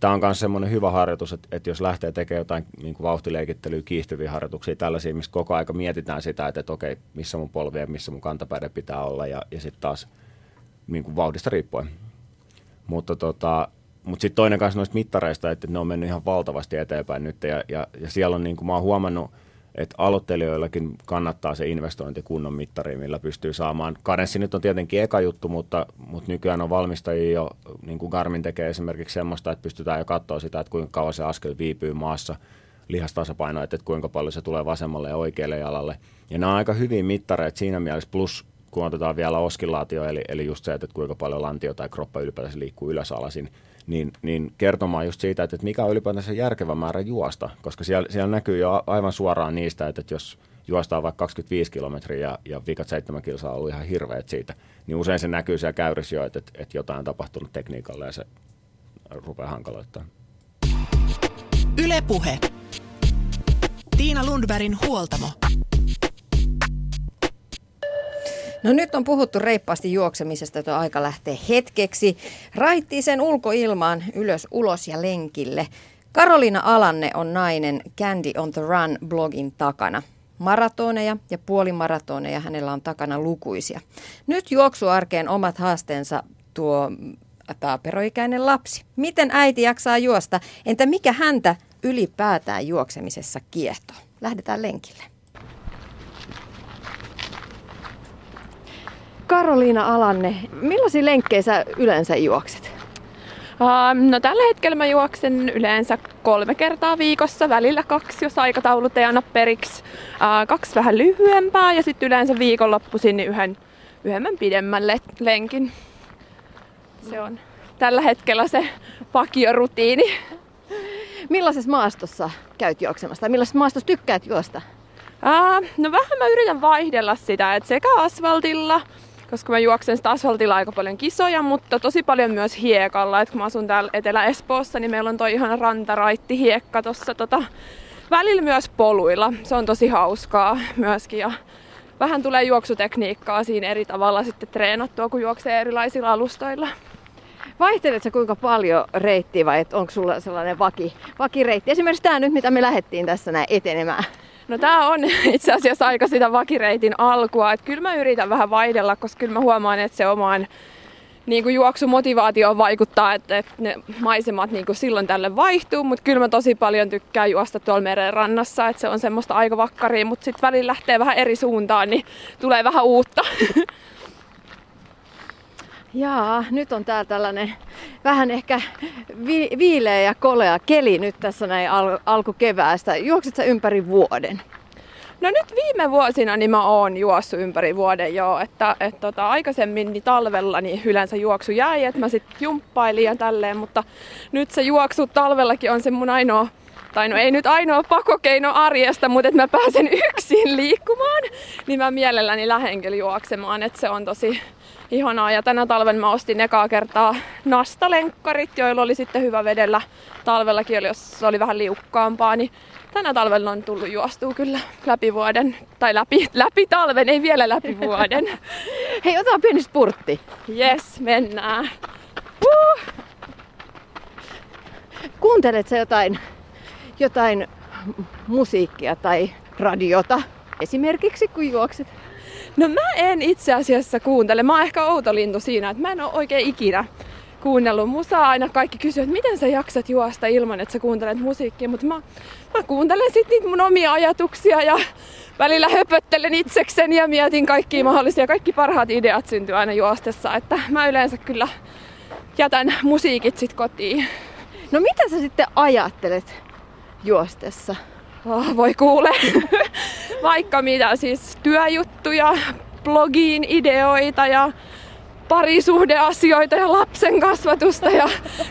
[SPEAKER 4] Tämä on myös semmoinen hyvä harjoitus, että et jos lähtee tekemään jotain niin kuin vauhtileikittelyä, kiihtyviä harjoituksia, tällaisia, missä koko aika mietitään sitä, että et, okei, missä mun polvien, missä mun kantapäiden pitää olla, ja, ja sitten taas niin kuin vauhdista riippuen. Mutta tota, mutta sitten toinen kanssa noista mittareista, että ne on mennyt ihan valtavasti eteenpäin nyt. Ja, ja, ja siellä on, niin kuin mä oon huomannut, että aloittelijoillakin kannattaa se investointi kunnon mittari, millä pystyy saamaan. Karenssi nyt on tietenkin eka juttu, mutta, mutta nykyään on valmistajia jo, niin kuin Garmin tekee esimerkiksi semmoista, että pystytään jo katsoa sitä, että kuinka kauan se askel viipyy maassa lihastasapaino, että kuinka paljon se tulee vasemmalle ja oikealle jalalle. Ja nämä on aika hyviä mittareita siinä mielessä, plus kun otetaan vielä oskillaatio, eli, eli just se, että kuinka paljon lantio tai kroppa ylipäätänsä liikkuu ylösalasin, niin, niin kertomaan just siitä, että, mikä on ylipäätänsä järkevä määrä juosta, koska siellä, siellä näkyy jo aivan suoraan niistä, että, jos juostaan vaikka 25 kilometriä ja, ja viikat 7 kilsaa on ollut ihan hirveät siitä, niin usein se näkyy siellä käyrissä jo, että, että, jotain on tapahtunut tekniikalla ja se rupeaa hankaloittaa.
[SPEAKER 1] Ylepuhe. Tiina Lundbergin huoltamo.
[SPEAKER 2] No nyt on puhuttu reippaasti juoksemisesta, että aika lähtee hetkeksi. Raittisen ulkoilmaan ylös, ulos ja lenkille. Karolina Alanne on nainen Candy on the Run blogin takana. Maratoneja ja puolimaratoneja hänellä on takana lukuisia. Nyt juoksuarkeen omat haasteensa tuo taaperoikäinen lapsi. Miten äiti jaksaa juosta? Entä mikä häntä ylipäätään juoksemisessa kiehtoo? Lähdetään lenkille. Karoliina Alanne, millaisia lenkkejä sä yleensä juokset?
[SPEAKER 5] Uh, no tällä hetkellä mä juoksen yleensä kolme kertaa viikossa, välillä kaksi, jos aikataulut ei anna periksi. Uh, kaksi vähän lyhyempää ja sitten yleensä viikonloppuisin niin yhden, yhden pidemmän lenkin. Se on tällä hetkellä se pakiorutiini.
[SPEAKER 2] Millaisessa maastossa käyt juoksemassa tai millaisessa maastossa tykkäät juosta?
[SPEAKER 5] Uh, no vähän mä yritän vaihdella sitä, että sekä asfaltilla koska mä juoksen sitä asfaltilla aika paljon kisoja, mutta tosi paljon myös hiekalla. Et kun mä asun täällä Etelä-Espoossa, niin meillä on toi ihan rantaraitti hiekka tossa tota, välillä myös poluilla. Se on tosi hauskaa myöskin ja vähän tulee juoksutekniikkaa siinä eri tavalla sitten treenattua, kun juoksee erilaisilla alustoilla.
[SPEAKER 2] Vaihteletko kuinka paljon reittiä vai onko sulla sellainen vaki, vakireitti? Esimerkiksi tämä nyt, mitä me lähdettiin tässä näin etenemään.
[SPEAKER 5] No tää on (laughs) itse asiassa aika sitä vakireitin alkua. Että kyllä mä yritän vähän vaihdella, koska kyllä mä huomaan, että se omaan niin kuin juoksumotivaatioon vaikuttaa, että, että ne maisemat niin kuin silloin tälle vaihtuu, mutta kyllä mä tosi paljon tykkään juosta tuolla meren rannassa, että se on semmoista aika vakkaria, mutta sitten välillä lähtee vähän eri suuntaan, niin tulee vähän uutta. (laughs)
[SPEAKER 2] Jaa, nyt on täällä tällainen vähän ehkä vi- viileä ja kolea keli nyt tässä näin al- alkukeväästä. Juoksit sä ympäri vuoden?
[SPEAKER 5] No nyt viime vuosina niin mä oon juossut ympäri vuoden jo, että et tota, aikaisemmin niin talvella niin yleensä juoksu jäi, että mä sit jumppailin ja tälleen, mutta nyt se juoksu talvellakin on se mun ainoa tai no ei nyt ainoa pakokeino arjesta, mutta että mä pääsen (laughs) yksin liikkumaan, niin mä mielelläni lähden juoksemaan, että se on tosi ihanaa. Ja tänä talven mä ostin ekaa kertaa nastalenkkarit, joilla oli sitten hyvä vedellä talvellakin, jos se oli vähän liukkaampaa, niin tänä talvella on tullut juostua kyllä läpi vuoden, tai läpi, läpi talven, ei vielä läpi vuoden. (laughs)
[SPEAKER 2] Hei, ota pieni spurtti.
[SPEAKER 5] Yes, mennään. Uh!
[SPEAKER 2] Kuuntelet sä jotain, jotain musiikkia tai radiota esimerkiksi kun juokset?
[SPEAKER 5] No mä en itse asiassa kuuntele. Mä oon ehkä outo lintu siinä, että mä en ole oikein ikinä kuunnellut musaa. Aina kaikki kysyvät, että miten sä jaksat juosta ilman, että sä kuuntelet musiikkia. Mutta mä, mä kuuntelen sitten niitä mun omia ajatuksia ja välillä höpöttelen itsekseni ja mietin kaikkia mahdollisia. Kaikki parhaat ideat syntyy aina juostessa. Että mä yleensä kyllä jätän musiikit sit kotiin.
[SPEAKER 2] No mitä sä sitten ajattelet juostessa?
[SPEAKER 5] Oh, voi kuule. (laughs) Vaikka mitä, siis työjuttuja, blogiin ideoita ja parisuhdeasioita ja lapsen kasvatusta ja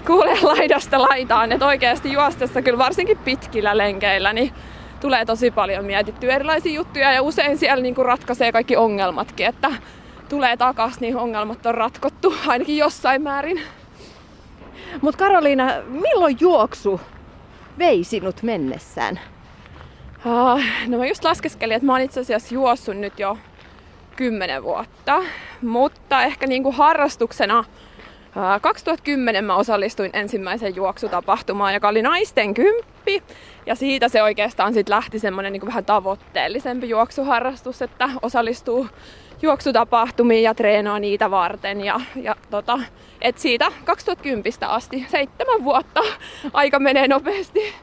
[SPEAKER 5] kuule laidasta laitaan. Että oikeasti juostessa kyllä varsinkin pitkillä lenkeillä niin tulee tosi paljon mietittyä erilaisia juttuja ja usein siellä niin kuin ratkaisee kaikki ongelmatkin, että tulee takaisin, niin ongelmat on ratkottu ainakin jossain määrin.
[SPEAKER 2] Mutta Karoliina, milloin juoksu vei sinut mennessään?
[SPEAKER 5] Uh, no mä just laskeskelin, että mä oon itse asiassa juossut nyt jo kymmenen vuotta, mutta ehkä niinku harrastuksena 2010 mä osallistuin ensimmäiseen juoksutapahtumaan, joka oli naisten kymppi. Ja siitä se oikeastaan sitten lähti semmoinen niin vähän tavoitteellisempi juoksuharrastus, että osallistuu juoksutapahtumiin ja treenaa niitä varten. Ja, ja tota, et siitä 2010 asti, seitsemän vuotta, aika menee nopeasti.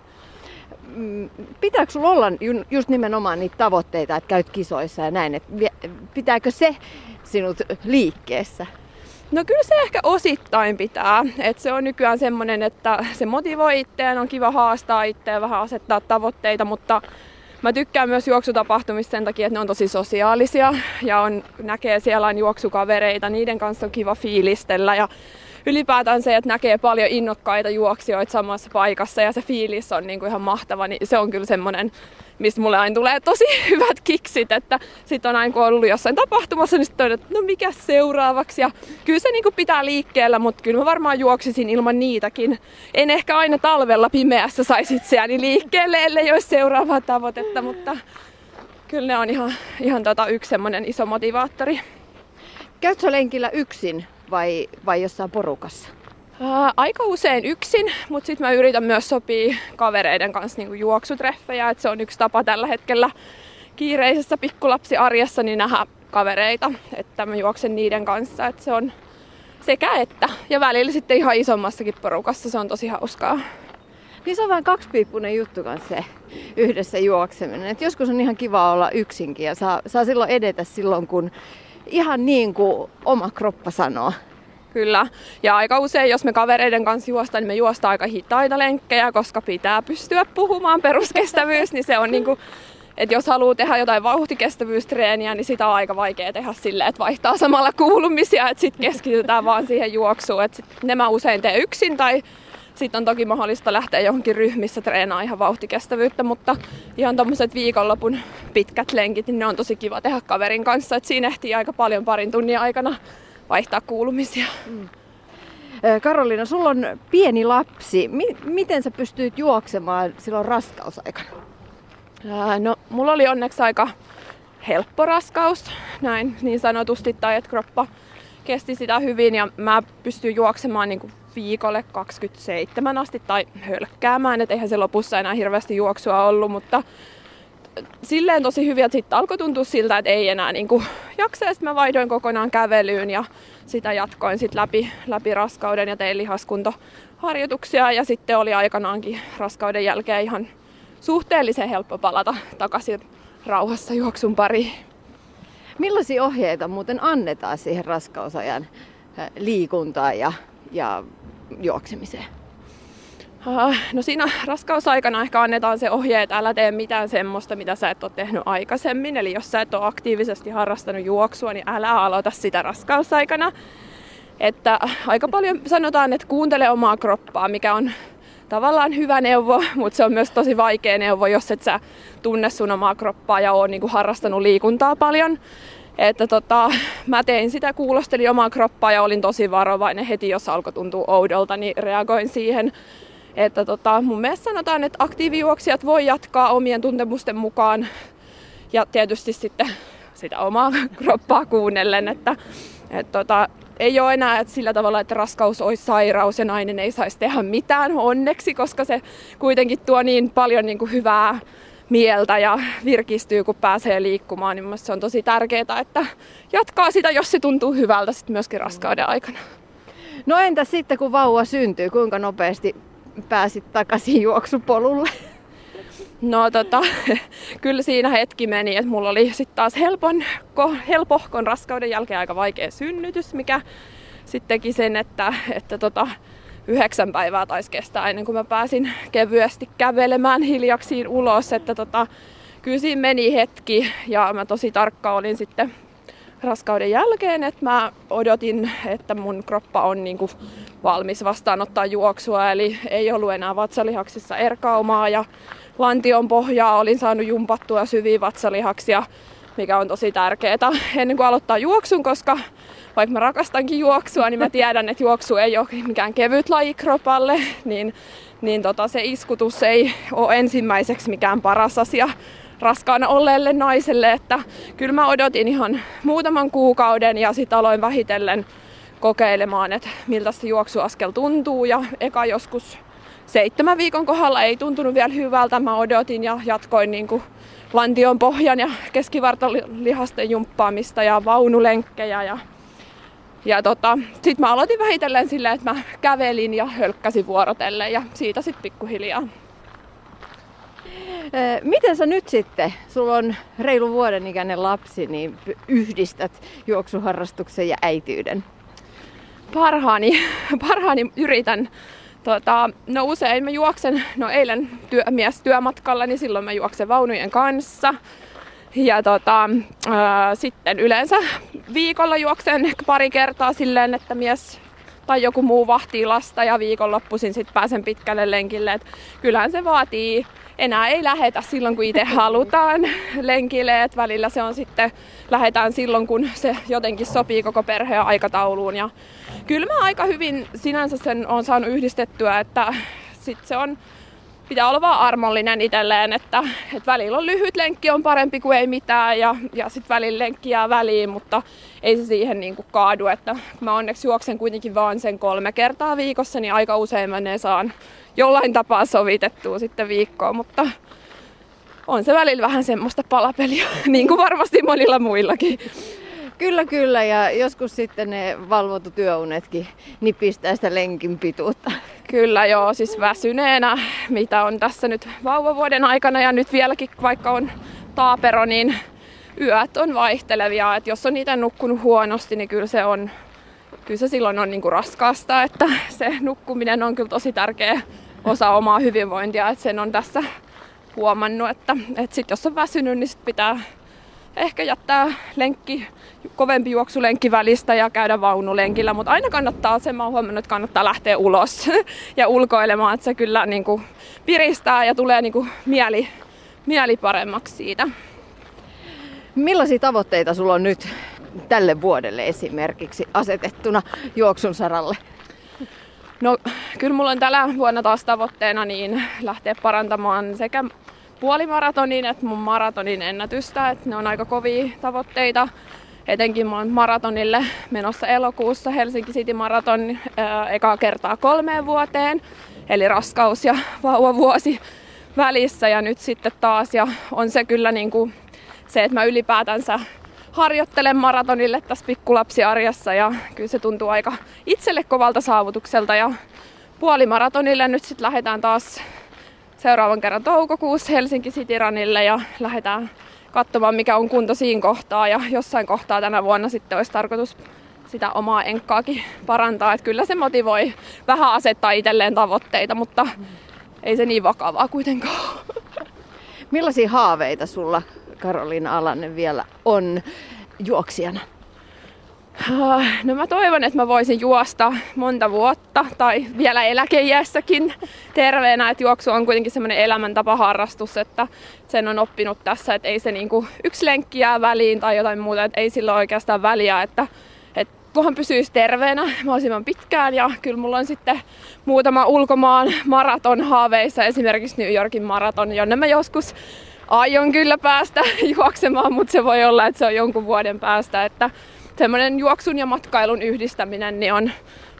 [SPEAKER 2] Mm, pitääkö sulla olla just nimenomaan niitä tavoitteita, että käyt kisoissa ja näin, että pitääkö se sinut liikkeessä?
[SPEAKER 5] No kyllä se ehkä osittain pitää. Et se on nykyään semmoinen, että se motivoi itseään, on kiva haastaa itseään, vähän asettaa tavoitteita, mutta mä tykkään myös juoksutapahtumista sen takia, että ne on tosi sosiaalisia ja on, näkee siellä on juoksukavereita, niiden kanssa on kiva fiilistellä ja ylipäätään se, että näkee paljon innokkaita juoksijoita samassa paikassa ja se fiilis on niin kuin ihan mahtava, niin se on kyllä semmoinen, mistä mulle aina tulee tosi (laughs) hyvät kiksit, että sitten on aina kun ollut jossain tapahtumassa, niin sitten että no mikä seuraavaksi ja kyllä se niin kuin pitää liikkeellä, mutta kyllä mä varmaan juoksisin ilman niitäkin. En ehkä aina talvella pimeässä saisi itseäni liikkeelle, ellei olisi seuraavaa tavoitetta, mutta kyllä ne on ihan, ihan tota yksi semmoinen iso motivaattori.
[SPEAKER 2] Käytkö lenkillä yksin vai, vai jossain porukassa?
[SPEAKER 5] Ää, aika usein yksin, mutta sitten mä yritän myös sopia kavereiden kanssa niin juoksutreffejä. Et se on yksi tapa tällä hetkellä kiireisessä pikkulapsiarjessa niin nähdä kavereita, että mä juoksen niiden kanssa. Et se on sekä että. Ja välillä sitten ihan isommassakin porukassa se on tosi hauskaa.
[SPEAKER 2] Niin se on vähän kaksipiippunen juttu kanssa se yhdessä juokseminen. Et joskus on ihan kiva olla yksinkin ja saa, saa silloin edetä silloin, kun ihan niin kuin oma kroppa sanoo.
[SPEAKER 5] Kyllä. Ja aika usein, jos me kavereiden kanssa juostaan, niin me juostaan aika hitaita lenkkejä, koska pitää pystyä puhumaan peruskestävyys, niin se on niin kuin, että jos haluaa tehdä jotain vauhtikestävyystreeniä, niin sitä on aika vaikea tehdä silleen, että vaihtaa samalla kuulumisia, että sitten keskitytään vaan siihen juoksuun. Että ne mä usein teen yksin tai sitten on toki mahdollista lähteä johonkin ryhmissä treenaa ihan vauhtikestävyyttä, mutta ihan tommoset viikonlopun pitkät lenkit, niin ne on tosi kiva tehdä kaverin kanssa. Et siinä ehtii aika paljon parin tunnin aikana vaihtaa kuulumisia. Mm.
[SPEAKER 2] Karolina, sulla on pieni lapsi. Miten sä pystyit juoksemaan silloin raskausaikana?
[SPEAKER 5] No, mulla oli onneksi aika helppo raskaus, näin niin sanotusti, tai että kroppa kesti sitä hyvin ja mä pystyin juoksemaan niin kuin viikolle 27 asti tai hölkkäämään, että eihän se lopussa enää hirveästi juoksua ollut, mutta silleen tosi hyviä, että sitten alkoi tuntua siltä, että ei enää niin jaksa. Sitten mä vaihdoin kokonaan kävelyyn ja sitä jatkoin sitten läpi, läpi raskauden ja tein lihaskuntoharjoituksia. Ja sitten oli aikanaankin raskauden jälkeen ihan suhteellisen helppo palata takaisin rauhassa juoksun pariin.
[SPEAKER 2] Millaisia ohjeita muuten annetaan siihen raskausajan liikuntaan ja, ja juoksemiseen?
[SPEAKER 5] No siinä raskausaikana ehkä annetaan se ohje, että älä tee mitään semmoista, mitä sä et ole tehnyt aikaisemmin. Eli jos sä et ole aktiivisesti harrastanut juoksua, niin älä aloita sitä raskausaikana. Että aika paljon sanotaan, että kuuntele omaa kroppaa, mikä on tavallaan hyvä neuvo, mutta se on myös tosi vaikea neuvo, jos et sä tunne sun omaa kroppaa ja oon niinku harrastanut liikuntaa paljon. Että tota, (laughs) mä tein sitä, kuulostelin omaa kroppaa ja olin tosi varovainen heti, jos alkoi tuntua oudolta, niin reagoin siihen. Että tota, mun mielestä sanotaan, että aktiivijuoksijat voi jatkaa omien tuntemusten mukaan ja tietysti sitten (laughs) sitä omaa (laughs) kroppaa kuunnellen, että et tota, ei ole enää että sillä tavalla, että raskaus olisi sairaus ja nainen ei saisi tehdä mitään onneksi, koska se kuitenkin tuo niin paljon niin kuin hyvää mieltä ja virkistyy, kun pääsee liikkumaan, niin se on tosi tärkeää, että jatkaa sitä, jos se tuntuu hyvältä sitten myöskin raskauden aikana.
[SPEAKER 2] No entä sitten, kun vauva syntyy, kuinka nopeasti pääsit takaisin juoksupolulle?
[SPEAKER 5] No tota, (laughs) kyllä siinä hetki meni, että mulla oli sitten taas helpon, ko, helpohkon raskauden jälkeen aika vaikea synnytys, mikä sitten teki sen, että, että tota, yhdeksän päivää taisi kestää ennen kuin mä pääsin kevyesti kävelemään hiljaksiin ulos. Että tota, kyllä siinä meni hetki ja mä tosi tarkka olin sitten raskauden jälkeen, että mä odotin, että mun kroppa on niin kuin valmis vastaanottaa juoksua, eli ei ollut enää vatsalihaksissa erkaumaa ja lantion pohjaa olin saanut jumpattua syviä vatsalihaksia, mikä on tosi tärkeää ennen kuin aloittaa juoksun, koska vaikka mä rakastankin juoksua, niin mä tiedän, että juoksu ei ole mikään kevyt laji kropalle, niin, niin tota, se iskutus ei ole ensimmäiseksi mikään paras asia raskaana olleelle naiselle, että kyllä mä odotin ihan muutaman kuukauden ja sitten aloin vähitellen kokeilemaan, että miltä se juoksuaskel tuntuu ja eka joskus seitsemän viikon kohdalla ei tuntunut vielä hyvältä. Mä odotin ja jatkoin niin kuin lantion pohjan ja keskivartalihasten jumppaamista ja vaunulenkkejä ja ja tota, sitten mä aloitin vähitellen silleen, että mä kävelin ja hölkkäsin vuorotellen ja siitä sitten pikkuhiljaa.
[SPEAKER 2] Miten sä nyt sitten, sulla on reilu vuoden ikäinen lapsi, niin yhdistät juoksuharrastuksen ja äityyden?
[SPEAKER 5] Parhaani, (laughs) parhaani yritän. Tota, no usein mä juoksen, no eilen työ, mies työmatkalla, niin silloin mä juoksen vaunujen kanssa. Ja tota, ää, sitten yleensä viikolla juoksen ehkä pari kertaa silleen, että mies tai joku muu vahtii lasta ja viikonloppuisin sitten pääsen pitkälle lenkille. Et kyllähän se vaatii, enää ei lähetä silloin kun itse halutaan (laughs) lenkille, et välillä se on sitten, lähetään silloin kun se jotenkin sopii koko perheen aikatauluun. Ja kyllä mä aika hyvin sinänsä sen on saanut yhdistettyä, että sitten se on pitää olla vaan armollinen itselleen, että, että välillä on lyhyt lenkki on parempi kuin ei mitään ja, ja sitten välillä lenkki jää väliin, mutta ei se siihen niin kuin kaadu, että mä onneksi juoksen kuitenkin vaan sen kolme kertaa viikossa, niin aika usein mä ne saan jollain tapaa sovitettua sitten viikkoon, mutta on se välillä vähän semmoista palapeliä, (laughs) niin kuin varmasti monilla muillakin.
[SPEAKER 2] Kyllä, kyllä. Ja joskus sitten ne valvottu työunetkin nipistää sitä lenkin pituutta.
[SPEAKER 5] Kyllä joo, siis väsyneenä, mitä on tässä nyt vauvavuoden aikana ja nyt vieläkin vaikka on taapero, niin yöt on vaihtelevia. Et jos on niitä nukkunut huonosti, niin kyllä se on kyllä se silloin on niinku raskasta, että se nukkuminen on kyllä tosi tärkeä osa omaa hyvinvointia, että sen on tässä huomannut, että, että sit jos on väsynyt, niin sit pitää ehkä jättää lenkki, kovempi juoksulenkki välistä ja käydä vaunulenkillä, mutta aina kannattaa, sen mä oon huomannut, että kannattaa lähteä ulos (laughs) ja ulkoilemaan, että se kyllä niin kuin piristää ja tulee niin kuin mieli, mieli paremmaksi siitä.
[SPEAKER 2] Millaisia tavoitteita sulla on nyt tälle vuodelle esimerkiksi asetettuna juoksun saralle?
[SPEAKER 5] No kyllä mulla on tällä vuonna taas tavoitteena niin lähteä parantamaan sekä puolimaratonin että mun maratonin ennätystä. Että ne on aika kovia tavoitteita. Etenkin mä oon maratonille menossa elokuussa Helsinki City Maraton ää, ekaa kertaa kolmeen vuoteen. Eli raskaus ja vauvavuosi välissä ja nyt sitten taas. Ja on se kyllä niin kuin se, että mä ylipäätänsä harjoittelen maratonille tässä pikkulapsiarjessa ja kyllä se tuntuu aika itselle kovalta saavutukselta ja puolimaratonille nyt sitten lähdetään taas seuraavan kerran toukokuussa Helsinki City Runille ja lähdetään katsomaan mikä on kunto siinä kohtaa ja jossain kohtaa tänä vuonna sitten olisi tarkoitus sitä omaa enkkaakin parantaa. Että kyllä se motivoi vähän asettaa itselleen tavoitteita, mutta ei se niin vakavaa kuitenkaan
[SPEAKER 2] Millaisia haaveita sulla Karoliina Alanen vielä on juoksijana?
[SPEAKER 5] No mä toivon, että mä voisin juosta monta vuotta tai vielä eläkeijässäkin terveenä, että juoksu on kuitenkin semmoinen elämäntapaharrastus, että sen on oppinut tässä, että ei se niinku yksi lenkki jää väliin tai jotain muuta, että ei sillä oikeastaan väliä, että, että kunhan pysyisi terveenä mahdollisimman pitkään. Ja kyllä mulla on sitten muutama ulkomaan maraton haaveissa, esimerkiksi New Yorkin maraton, jonne mä joskus aion kyllä päästä (laughs) juoksemaan, mutta se voi olla, että se on jonkun vuoden päästä, että semmoinen juoksun ja matkailun yhdistäminen niin on,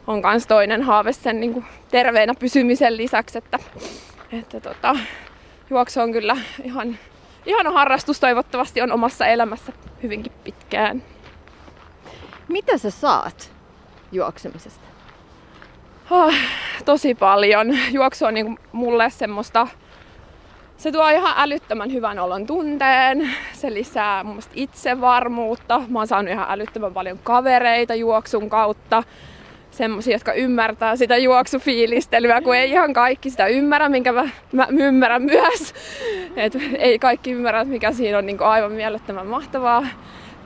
[SPEAKER 5] on kans toinen haave sen niin kuin terveenä pysymisen lisäksi, että, että tota, juoksu on kyllä ihan ihana harrastus toivottavasti on omassa elämässä hyvinkin pitkään.
[SPEAKER 2] Mitä sä saat juoksemisesta?
[SPEAKER 5] Oh, tosi paljon. Juoksu on niin mulle semmoista se tuo ihan älyttömän hyvän olon tunteen, se lisää mun mielestä itsevarmuutta. Mä oon saanut ihan älyttömän paljon kavereita juoksun kautta. Semmoisia, jotka ymmärtää sitä juoksufiilistelyä, kun ei ihan kaikki sitä ymmärrä, minkä mä, mä ymmärrän myös. Et ei kaikki ymmärrä, mikä siinä on niin aivan mielettömän mahtavaa.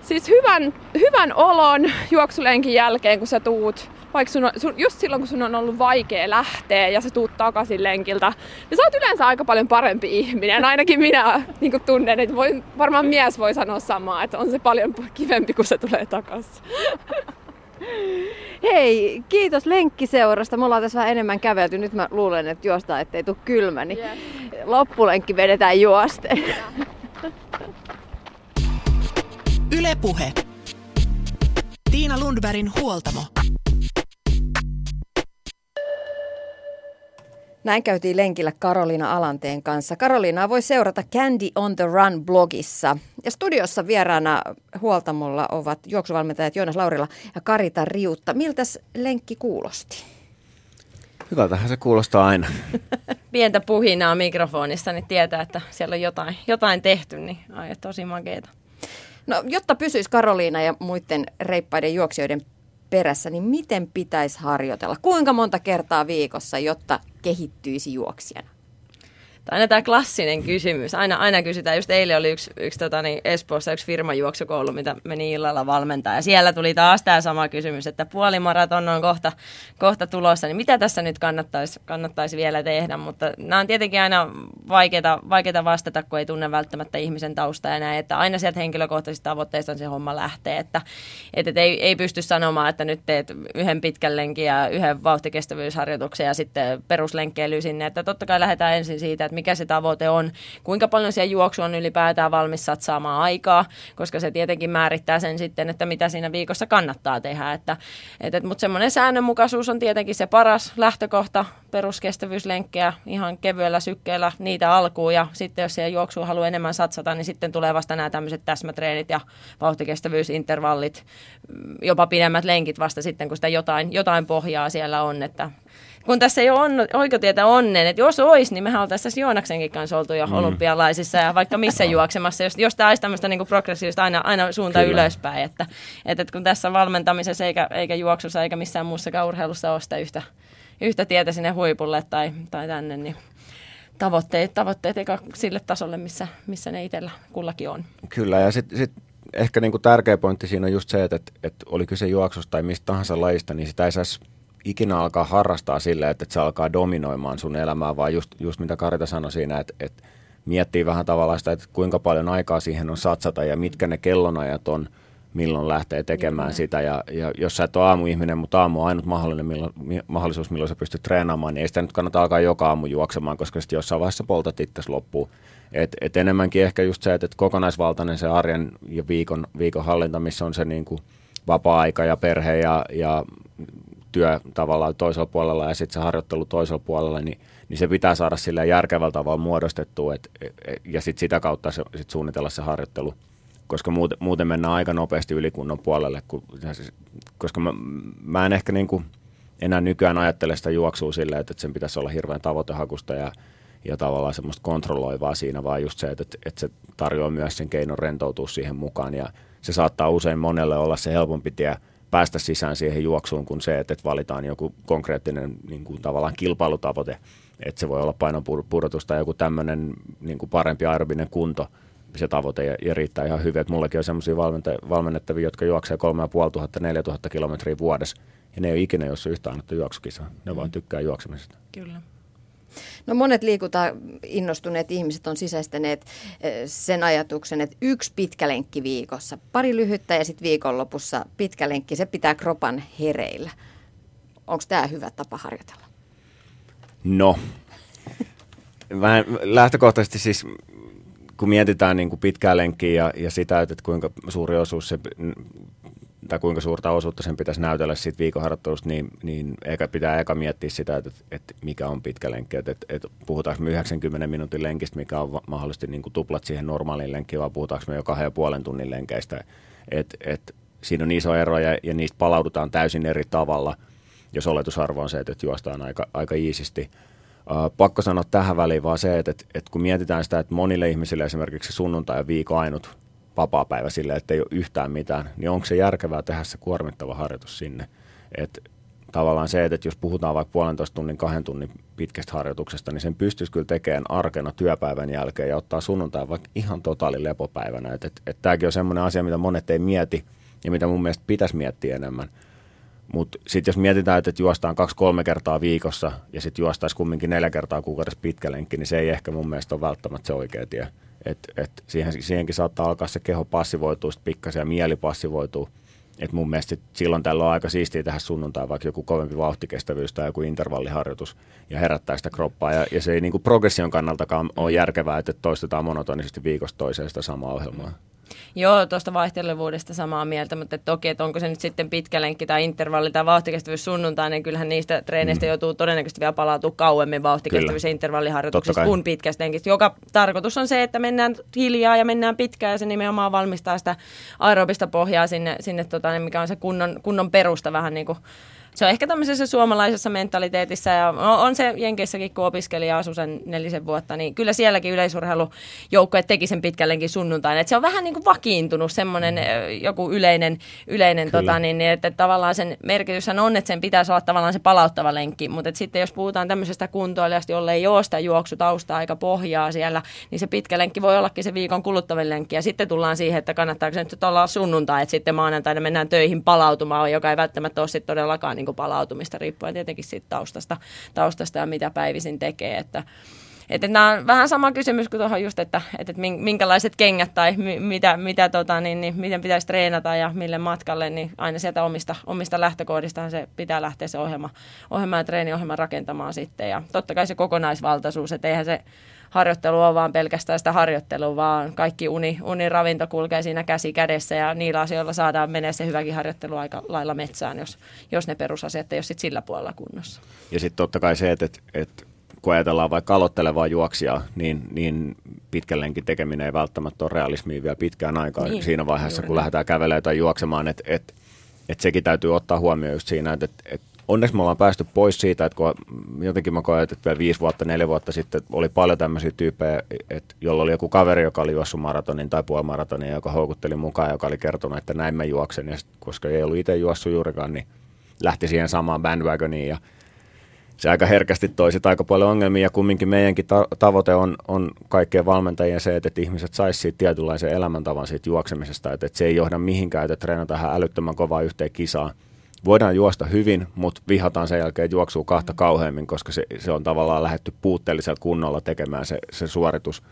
[SPEAKER 5] Siis hyvän, hyvän olon juoksulenkin jälkeen, kun sä tuut vaikka sun on, sun, just silloin kun sun on ollut vaikea lähteä ja sä tuut takaisin lenkiltä, niin sä oot yleensä aika paljon parempi ihminen. Ainakin minä (laughs) niin tunnen, että voi, varmaan mies voi sanoa samaa, että on se paljon kivempi, kun se tulee takaisin. (laughs)
[SPEAKER 2] Hei, kiitos lenkkiseurasta. Me ollaan tässä vähän enemmän kävelty. Nyt mä luulen, että juostaan, ettei tule kylmä. Niin yes. Loppulenkki vedetään juoste.
[SPEAKER 1] Ylepuhe. Tiina Lundbergin huoltamo.
[SPEAKER 2] Näin käytiin lenkillä Karoliina Alanteen kanssa. Karoliinaa voi seurata Candy on the Run blogissa. Ja studiossa vieraana huoltamolla ovat juoksuvalmentajat Joonas Laurila ja Karita Riutta. Miltäs lenkki kuulosti?
[SPEAKER 4] Hyvältähän se kuulostaa aina. (laughs)
[SPEAKER 3] Pientä puhinaa mikrofonissa, niin tietää, että siellä on jotain, jotain tehty, niin ai, tosi makeeta.
[SPEAKER 2] No, jotta pysyisi Karoliina ja muiden reippaiden juoksijoiden perässä, niin miten pitäisi harjoitella? Kuinka monta kertaa viikossa, jotta kehittyisi juoksijana?
[SPEAKER 3] Aina tämä klassinen kysymys. Aina, aina kysytään. Just eilen oli yksi, yksi tota, niin Espoossa yksi firmajuoksukoulu, mitä meni illalla valmentaa. Ja siellä tuli taas tämä sama kysymys, että puolimaraton on kohta, kohta tulossa. Niin mitä tässä nyt kannattaisi, kannattaisi vielä tehdä? Mutta nämä on tietenkin aina vaikeita, vaikeita vastata, kun ei tunne välttämättä ihmisen taustaa ja näin. Että aina sieltä henkilökohtaisista tavoitteista se homma lähtee. Että, että, että ei, ei pysty sanomaan, että nyt teet yhden pitkän lenkin ja yhden vauhtikestävyysharjoituksen ja sitten peruslenkkeily sinne. Että totta kai lähdetään ensin siitä, että mikä se tavoite on, kuinka paljon siellä juoksu on ylipäätään valmis satsaamaan aikaa, koska se tietenkin määrittää sen sitten, että mitä siinä viikossa kannattaa tehdä. Että, et, et, mutta semmoinen säännönmukaisuus on tietenkin se paras lähtökohta, peruskestävyyslenkkejä ihan kevyellä sykkeellä niitä alkuun ja sitten jos siellä juoksuun haluaa enemmän satsata, niin sitten tulee vasta nämä tämmöiset täsmätreenit ja vauhtikestävyysintervallit, jopa pidemmät lenkit vasta sitten, kun sitä jotain, jotain pohjaa siellä on, että kun tässä ei ole on, oikotietä onnen, että jos olisi, niin mehän oltaisiin tässä Joonaksenkin kanssa oltu jo mm. olympialaisissa ja vaikka missä juoksemassa, jos, jos tämä olisi tämmöistä niin progressiivista aina, aina suunta Kyllä. ylöspäin, että, että, että kun tässä valmentamisessa eikä, eikä juoksussa eikä missään muussakaan urheilussa ole sitä yhtä, yhtä tietä sinne huipulle tai, tai tänne, niin tavoitteet, tavoitteet eikä sille tasolle, missä, missä ne itsellä kullakin on.
[SPEAKER 4] Kyllä, ja sitten sit ehkä niinku tärkeä pointti siinä on just se, että, että, että oli kyse juoksusta tai mistä tahansa lajista, niin sitä ei saisi ikinä alkaa harrastaa silleen, että, että se alkaa dominoimaan sun elämää, vaan just, just mitä Karita sanoi siinä, että, että miettii vähän tavallaan sitä, että kuinka paljon aikaa siihen on satsata ja mitkä ne kellonajat on, milloin lähtee tekemään mm. sitä. Ja, ja jos sä et ole aamuihminen, mutta aamu on ainut mahdollinen, milloin, mahdollisuus, milloin sä pystyt treenaamaan, niin ei sitä nyt kannata alkaa joka aamu juoksemaan, koska sitten jossain vaiheessa poltat itse loppuun. Et, et enemmänkin ehkä just se, että et kokonaisvaltainen se arjen ja viikon, viikon hallinta, missä on se niin kuin vapaa-aika ja perhe ja, ja työ tavallaan toisella puolella ja sitten se harjoittelu toisella puolella, niin, niin se pitää saada sillä järkevällä tavalla muodostettua et, ja sitten sitä kautta se, sit suunnitella se harjoittelu. Koska muuten, muuten mennään aika nopeasti ylikunnon puolelle, kun, koska mä, mä en ehkä niin kuin enää nykyään ajattele sitä juoksua silleen, että sen pitäisi olla hirveän tavoitehakusta ja, ja tavallaan semmoista kontrolloivaa siinä, vaan just se, että, että se tarjoaa myös sen keinon rentoutua siihen mukaan ja se saattaa usein monelle olla se helpompi tie – päästä sisään siihen juoksuun kuin se, että valitaan joku konkreettinen niin kuin tavallaan kilpailutavoite, että se voi olla painon pudotus tai joku tämmöinen niin kuin parempi aerobinen kunto, se tavoite ja, ja riittää ihan hyvin. Et mullakin on sellaisia valmennettavia, jotka juoksee 3500-4000 kilometriä vuodessa ja ne ei ole ikinä jossa yhtään annettu juoksukisaa. Ne mm. vaan tykkää juoksemisesta.
[SPEAKER 3] Kyllä.
[SPEAKER 2] No monet liikunta innostuneet ihmiset on sisäistäneet eh, sen ajatuksen, että yksi pitkä lenkki viikossa, pari lyhyttä ja sitten viikonlopussa pitkä lenkki, se pitää kropan hereillä. Onko tämä hyvä tapa harjoitella?
[SPEAKER 4] No, vähän lähtökohtaisesti siis kun mietitään niin kuin pitkää lenkkiä ja, ja sitä, että kuinka suuri osuus se tai kuinka suurta osuutta sen pitäisi näytellä siitä viikonharjoittelusta, niin, niin eikä pitää eka miettiä sitä, että, että mikä on pitkä lenkki. Että, että, puhutaanko me 90 minuutin lenkistä, mikä on mahdollisesti niin kuin tuplat siihen normaaliin lenkkiin, vai puhutaanko me jo kahden ja puolen tunnin lenkeistä. Että, että siinä on iso ero ja, ja niistä palaudutaan täysin eri tavalla, jos oletusarvo on se, että juostaan aika, aika iisisti. Uh, pakko sanoa tähän väliin vaan se, että, että, että kun mietitään sitä, että monille ihmisille esimerkiksi sunnuntai ja viikon ainut vapaa-päivä sille, että ei ole yhtään mitään, niin onko se järkevää tehdä se kuormittava harjoitus sinne? Et tavallaan se, että jos puhutaan vaikka puolentoista tunnin, kahden tunnin pitkästä harjoituksesta, niin sen pystyisi kyllä tekemään arkena työpäivän jälkeen ja ottaa sunnuntai vaikka ihan totaali lepopäivänä. Että et, et tämäkin on semmoinen asia, mitä monet ei mieti ja mitä mun mielestä pitäisi miettiä enemmän. Mutta sitten jos mietitään, että juostaan kaksi-kolme kertaa viikossa ja sitten juostaisi kumminkin neljä kertaa kuukaudessa pitkä lenkki, niin se ei ehkä mun mielestä ole välttämättä se oikea tie. Et, et siihen, siihenkin saattaa alkaa se keho passivoitua pikkasen ja mieli passivoituu. Et mun mielestä silloin tällä on aika siistiä tehdä sunnuntai vaikka joku kovempi vauhtikestävyys tai joku intervalliharjoitus ja herättää sitä kroppaa. Ja, ja se ei niin progression kannaltakaan ole järkevää, että toistetaan monotonisesti viikosta toiseen sitä samaa ohjelmaa.
[SPEAKER 3] Joo, tuosta vaihtelevuudesta samaa mieltä, mutta toki, että onko se nyt sitten pitkä lenkki tai intervalli tai vauhtikestävyys sunnuntai, niin kyllähän niistä treeneistä mm. joutuu todennäköisesti vielä palautua kauemmin vauhtikestävyys- ja intervalliharjoituksista kuin pitkästä lenkistä, joka tarkoitus on se, että mennään hiljaa ja mennään pitkään ja se nimenomaan valmistaa sitä aerobista pohjaa sinne, sinne tota, niin mikä on se kunnon, kunnon perusta vähän niin kuin se on ehkä tämmöisessä suomalaisessa mentaliteetissa ja on se Jenkeissäkin, kun opiskelija asui sen nelisen vuotta, niin kyllä sielläkin yleisurheilujoukkoja teki sen pitkällekin sunnuntain. Että se on vähän niin kuin vakiintunut semmoinen mm. joku yleinen, yleinen tota, niin, niin, että tavallaan sen merkitys on, että sen pitäisi olla tavallaan se palauttava lenkki, mutta sitten jos puhutaan tämmöisestä kuntoilijasta, jolle ei ole sitä juoksutausta aika pohjaa siellä, niin se pitkä lenkki voi ollakin se viikon kuluttavin lenkki ja sitten tullaan siihen, että kannattaako se nyt olla sunnuntai, että sitten maanantaina mennään töihin palautumaan, joka ei välttämättä ole sitten todellakaan niin kuin palautumista riippuen tietenkin siitä taustasta, taustasta ja mitä päivisin tekee. Että, että nämä on vähän sama kysymys kuin tuohon just, että, että minkälaiset kengät tai mitä, mitä tota, niin, niin, miten pitäisi treenata ja mille matkalle, niin aina sieltä omista, omista lähtökohdistahan se pitää lähteä se ohjelma, ohjelma ja treeniohjelma rakentamaan sitten. Ja totta kai se kokonaisvaltaisuus, että eihän se harjoittelu on vaan pelkästään sitä harjoittelua, vaan kaikki uni, uniravinto kulkee siinä käsi kädessä ja niillä asioilla saadaan menee se hyväkin harjoittelu aika lailla metsään, jos, jos ne perusasiat ei ole sit sillä puolella kunnossa.
[SPEAKER 4] Ja sitten totta kai se, että, että, että kun ajatellaan vaikka aloittelevaa juoksijaa, niin, niin pitkällenkin tekeminen ei välttämättä ole realismia vielä pitkään aikaan niin, siinä vaiheessa, kun lähdetään kävelemään tai juoksemaan, että että että sekin täytyy ottaa huomioon just siinä, että, että onneksi me ollaan päästy pois siitä, että kun jotenkin mä koen, että vielä viisi vuotta, neljä vuotta sitten oli paljon tämmöisiä tyyppejä, että jolla oli joku kaveri, joka oli juossut maratonin tai puolimaratonin, joka houkutteli mukaan, joka oli kertonut, että näin mä juoksen. Ja sit, koska ei ollut itse juossut juurikaan, niin lähti siihen samaan bandwagoniin ja se aika herkästi toi sitä aika paljon ongelmia ja kumminkin meidänkin ta- tavoite on, on kaikkien valmentajien se, että, että ihmiset saisi siitä tietynlaisen elämäntavan siitä juoksemisesta, että, että se ei johda mihinkään, että treenataan älyttömän kovaa yhteen kisaan, voidaan juosta hyvin, mutta vihataan sen jälkeen juoksuu kahta kauheammin, koska se, se on tavallaan lähetty puutteellisella kunnolla tekemään se, se suoritus.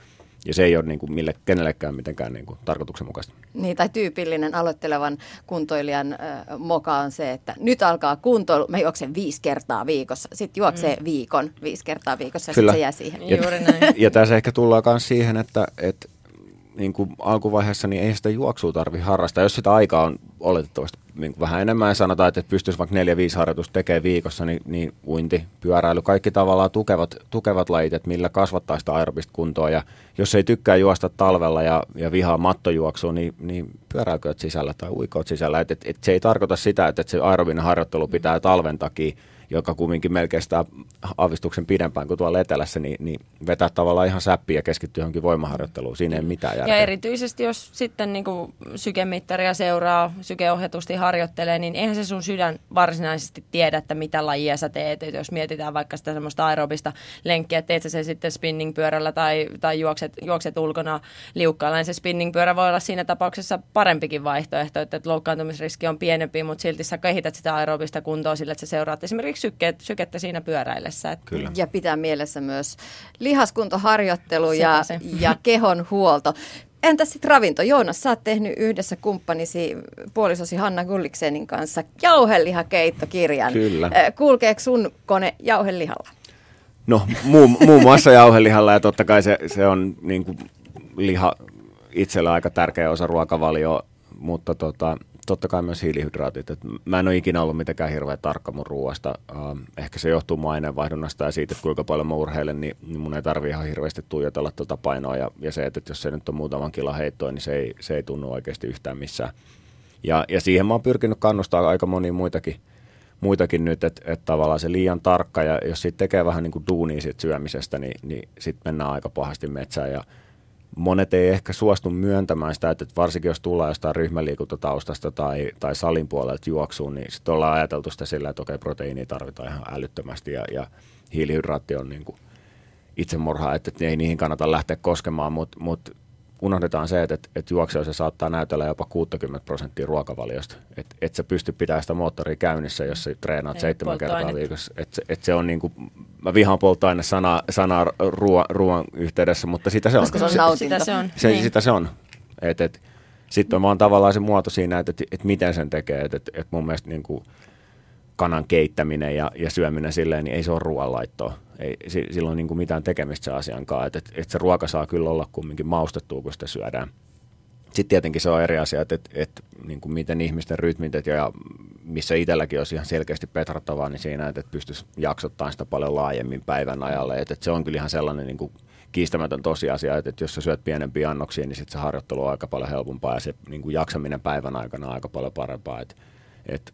[SPEAKER 4] Ja se ei ole niin kuin mille, kenellekään mitenkään niin kuin tarkoituksenmukaista.
[SPEAKER 2] Niin, tai tyypillinen aloittelevan kuntoilijan äh, moka on se, että nyt alkaa kuntoilu, mä juoksen viisi kertaa viikossa. Sitten juoksee mm. viikon viisi kertaa viikossa ja sitten se jää siihen. (laughs)
[SPEAKER 4] Ja, Juuri näin. ja tässä ehkä tullaan myös siihen, että, että niin kuin alkuvaiheessa niin ei sitä juoksua tarvi harrastaa. Jos sitä aikaa on oletettavasti niin vähän enemmän ja sanotaan, että pystyisi vaikka neljä viisi harjoitusta tekemään viikossa, niin, niin uinti, pyöräily, kaikki tavallaan tukevat, tukevat lajit, että millä kasvattaa sitä aerobista kuntoa. Ja jos ei tykkää juosta talvella ja, ja vihaa mattojuoksua, niin, niin pyöräilkööt sisällä tai uikoot sisällä. Et, et, et se ei tarkoita sitä, että, että se aerobinen harjoittelu pitää talven takia joka kumminkin melkein sitä aavistuksen pidempään kuin tuolla etelässä, niin, niin vetää tavallaan ihan säppiä ja keskittyy johonkin voimaharjoitteluun. Siinä ei mitään järkeä.
[SPEAKER 3] Ja erityisesti jos sitten niin kuin sykemittaria seuraa, sykeohjatusti harjoittelee, niin eihän se sun sydän varsinaisesti tiedä, että mitä lajia sä teet. Et jos mietitään vaikka sitä semmoista aerobista lenkkiä, teet sä se sitten spinningpyörällä tai, tai juokset, juokset ulkona liukkaalla, niin se spinningpyörä voi olla siinä tapauksessa parempikin vaihtoehto, että loukkaantumisriski on pienempi, mutta silti sä kehität sitä aerobista kuntoa sillä, että sä seuraat esimerkiksi sykkeet, sykettä siinä pyöräillessä.
[SPEAKER 4] Kyllä.
[SPEAKER 2] Ja pitää mielessä myös lihaskuntoharjoittelu ja, ja kehon huolto. Entä sitten ravinto? Joonas, sä oot tehnyt yhdessä kumppanisi puolisosi Hanna Gulliksenin kanssa jauhelihakeittokirjan.
[SPEAKER 4] Kyllä.
[SPEAKER 2] Kulkeeko sun kone jauhelihalla?
[SPEAKER 4] No muun, muun muassa jauhelihalla ja totta kai se, se on niin kuin, liha itsellä aika tärkeä osa ruokavalioa, mutta tota, totta kai myös hiilihydraatit. Et mä en ole ikinä ollut mitenkään hirveän tarkka mun ruoasta. Uh, ehkä se johtuu mun aineenvaihdunnasta ja siitä, että kuinka paljon mä urheilen, niin, niin mun ei tarvi ihan hirveästi tuijotella tuota painoa. Ja, ja se, että jos se nyt on muutaman kilon heittoa, niin se ei, se ei tunnu oikeasti yhtään missään. Ja, ja siihen mä oon pyrkinyt kannustaa aika monia muitakin, muitakin nyt, että, että tavallaan se liian tarkka ja jos siitä tekee vähän niin kuin duunia siitä syömisestä, niin, niin sitten mennään aika pahasti metsään ja monet ei ehkä suostu myöntämään sitä, että varsinkin jos tullaan jostain ryhmäliikuntataustasta tai, tai salin puolelta juoksuun, niin sitten ollaan ajateltu sitä sillä, että okei, proteiinia tarvitaan ihan älyttömästi ja, ja hiilihydraatti on niin kuin itsemurha, että, ei niihin kannata lähteä koskemaan, mutta mut unohdetaan se, että, että, että se saattaa näytellä jopa 60 prosenttia ruokavaliosta. Että et sä pysty pitämään sitä moottoria käynnissä, jos sä treenaat Ei, seitsemän kertaa viikossa. Että et se on niin kuin, mä vihaan polttoaine sanaa, sanaa ruoan, ruoan yhteydessä, mutta sitä se on.
[SPEAKER 2] Koska se on Sitä
[SPEAKER 3] se on.
[SPEAKER 4] Se, niin. Sitä se on. Et, et, sitten on vaan tavallaan se muoto siinä, että, että, että miten sen tekee. Että, että, että mun mielestä niin kuin kanan keittäminen ja, ja syöminen silleen, niin ei se ole ruoanlaittoa ei silloin niin kuin mitään tekemistä se asian kanssa. Että et, et se ruoka saa kyllä olla kumminkin maustettua, kun sitä syödään. Sitten tietenkin se on eri asia, että, että, että niin kuin miten ihmisten rytmit ja missä itselläkin olisi ihan selkeästi petrattavaa, niin siinä, että, että pystyisi jaksottamaan sitä paljon laajemmin päivän ajalle. Että, että se on kyllä ihan sellainen niin kuin kiistämätön tosiasia, että, että jos sä syöt pienempiä annoksia, niin sitten se harjoittelu on aika paljon helpompaa ja se niin kuin jaksaminen päivän aikana on aika paljon parempaa. Että, että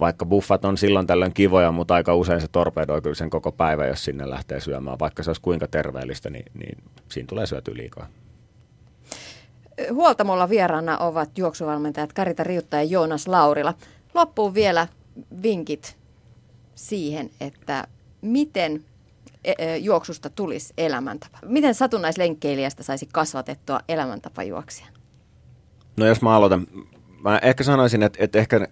[SPEAKER 4] vaikka buffat on silloin tällöin kivoja, mutta aika usein se torpedoi kyllä sen koko päivän, jos sinne lähtee syömään. Vaikka se olisi kuinka terveellistä, niin, niin siinä tulee syöty liikaa.
[SPEAKER 2] Huoltamolla vieraana ovat juoksuvalmentajat Karita Riutta ja Joonas Laurila. Loppuun vielä vinkit siihen, että miten e, e, juoksusta tulisi elämäntapa. Miten satunnaislenkkeilijästä saisi kasvatettua elämäntapajuoksia?
[SPEAKER 4] No jos mä aloitan, mä ehkä sanoisin, että, että ehkä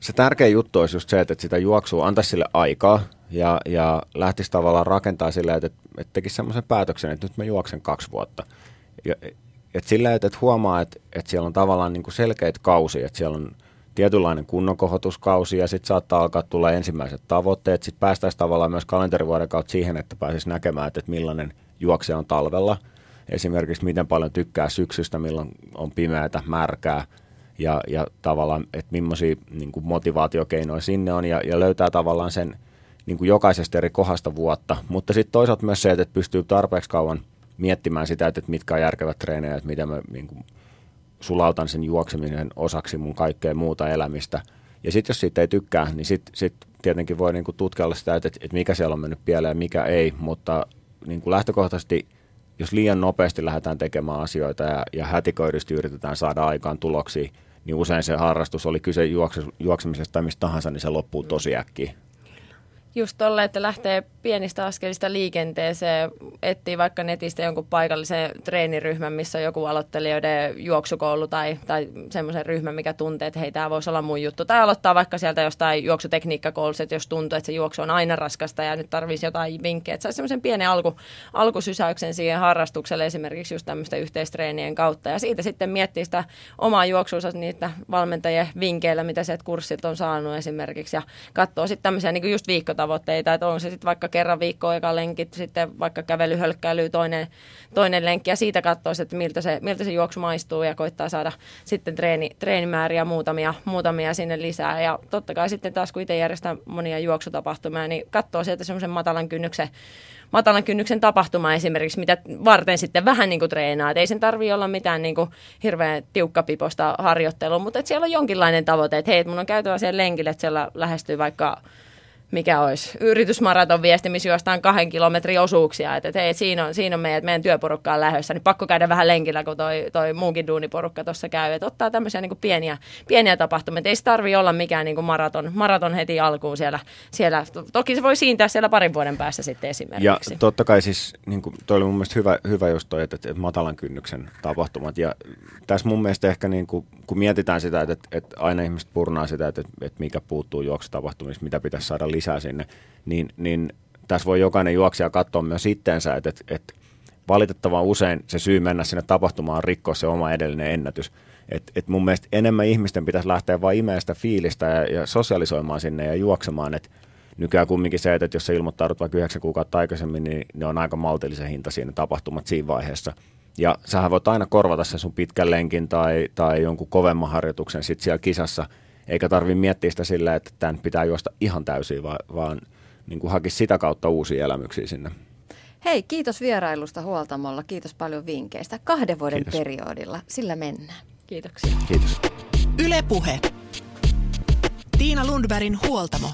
[SPEAKER 4] se tärkeä juttu olisi just se, että sitä juoksua antaisi sille aikaa ja, ja lähtisi tavallaan rakentaa sillä, että, että tekisi semmoisen päätöksen, että nyt mä juoksen kaksi vuotta. Ja, että sillä, että, että huomaa, että, että siellä on tavallaan niin kuin selkeät kausi, että siellä on tietynlainen kunnonkohotuskausi ja sitten saattaa alkaa tulla ensimmäiset tavoitteet. Sitten päästäisiin tavallaan myös kalenterivuoden kautta siihen, että pääsisi näkemään, että, että millainen juokse on talvella. Esimerkiksi miten paljon tykkää syksystä, milloin on pimeätä, märkää – ja, ja tavallaan, että millaisia niin kuin motivaatiokeinoja sinne on ja, ja löytää tavallaan sen niin kuin jokaisesta eri kohdasta vuotta. Mutta sitten toisaalta myös se, että pystyy tarpeeksi kauan miettimään sitä, että mitkä on järkevät treenejä, että miten mä niin kuin sulautan sen juokseminen osaksi mun kaikkea muuta elämistä. Ja sitten jos siitä ei tykkää, niin sitten sit tietenkin voi niin kuin tutkailla sitä, että, että mikä siellä on mennyt pieleen ja mikä ei, mutta niin kuin lähtökohtaisesti – jos liian nopeasti lähdetään tekemään asioita ja, ja hätiköidysti yritetään saada aikaan tuloksia, niin usein se harrastus, oli kyse juoksemisesta tai mistä tahansa, niin se loppuu tosi äkkiä
[SPEAKER 3] just tolle, että lähtee pienistä askelista liikenteeseen, etsii vaikka netistä jonkun paikallisen treeniryhmän, missä on joku aloittelijoiden juoksukoulu tai, tai semmoisen ryhmän, mikä tuntee, että hei, tämä voisi olla mun juttu. Tai aloittaa vaikka sieltä jostain juoksutekniikkakoulusta, että jos tuntuu, että se juoksu on aina raskasta ja nyt tarvitsisi jotain vinkkejä, että saisi semmoisen pienen alku, alkusysäyksen siihen harrastukselle esimerkiksi just tämmöisten yhteistreenien kautta. Ja siitä sitten miettii sitä omaa juoksuunsa niitä valmentajien vinkkeillä, mitä se kurssit on saanut esimerkiksi ja katsoo sitten tämmöisiä niin just viikkotavoitteita tavoitteita, että on se sitten vaikka kerran viikkoa eka lenkit, sitten vaikka kävelyhölkkäily toinen, toinen lenkki ja siitä katsoo, että miltä se, miltä se juoksu maistuu ja koittaa saada sitten treeni, treenimääriä muutamia, muutamia sinne lisää ja totta kai sitten taas kun itse järjestää monia juoksutapahtumia, niin katsoo sieltä semmoisen matalan kynnyksen matalan kynnyksen tapahtuma esimerkiksi, mitä varten sitten vähän niin kuin treenaa. Et ei sen tarvitse olla mitään niin kuin hirveän tiukkapiposta harjoittelua, mutta että siellä on jonkinlainen tavoite, että hei, mun on käytävä siellä lenkille, että siellä lähestyy vaikka mikä olisi yritysmaraton viesti, missä juostaan kahden kilometrin osuuksia, että, että hei, siinä on, siinä on meidän, meidän työporukka on lähdössä, niin pakko käydä vähän lenkillä, kun toi, toi muukin duuniporukka tuossa käy, että ottaa tämmöisiä niin kuin pieniä, pieniä tapahtumia, ei se tarvi olla mikään niin kuin maraton, maraton heti alkuun siellä, siellä, toki se voi siintää siellä parin vuoden päässä sitten esimerkiksi.
[SPEAKER 4] Ja totta kai siis, niin kuin, toi oli mun mielestä hyvä, hyvä just toi, että, että matalan kynnyksen tapahtumat, ja tässä mun mielestä ehkä niin kuin, kun mietitään sitä, että, että aina ihmiset purnaa sitä, että, että mikä puuttuu juoksutapahtumista, mitä pitäisi saada lisää sinne, niin, niin tässä voi jokainen juoksija katsoa myös itteensä, että, että, että valitettavan usein se syy mennä sinne tapahtumaan on rikkoa se oma edellinen ennätys. Et, et mun mielestä enemmän ihmisten pitäisi lähteä vain imeä sitä fiilistä ja, ja sosialisoimaan sinne ja juoksemaan. Et nykyään kumminkin se, että jos sä ilmoittaudut vaikka yhdeksän kuukautta aikaisemmin, niin ne on aika maltillisen hinta siinä tapahtumat siinä vaiheessa. Ja sähän voit aina korvata sen sun pitkän lenkin tai, tai jonkun kovemman harjoituksen sit siellä kisassa, eikä tarvi miettiä sitä sillä, että tämän pitää juosta ihan täysin, vaan, vaan niin kuin hakisi sitä kautta uusia elämyksiä sinne.
[SPEAKER 2] Hei, kiitos vierailusta Huoltamolla. Kiitos paljon vinkkeistä. Kahden vuoden
[SPEAKER 4] Kiitos.
[SPEAKER 2] periodilla. Sillä mennään.
[SPEAKER 3] Kiitoksia.
[SPEAKER 4] Kiitos.
[SPEAKER 1] Ylepuhe. Tiina Lundbergin huoltamo.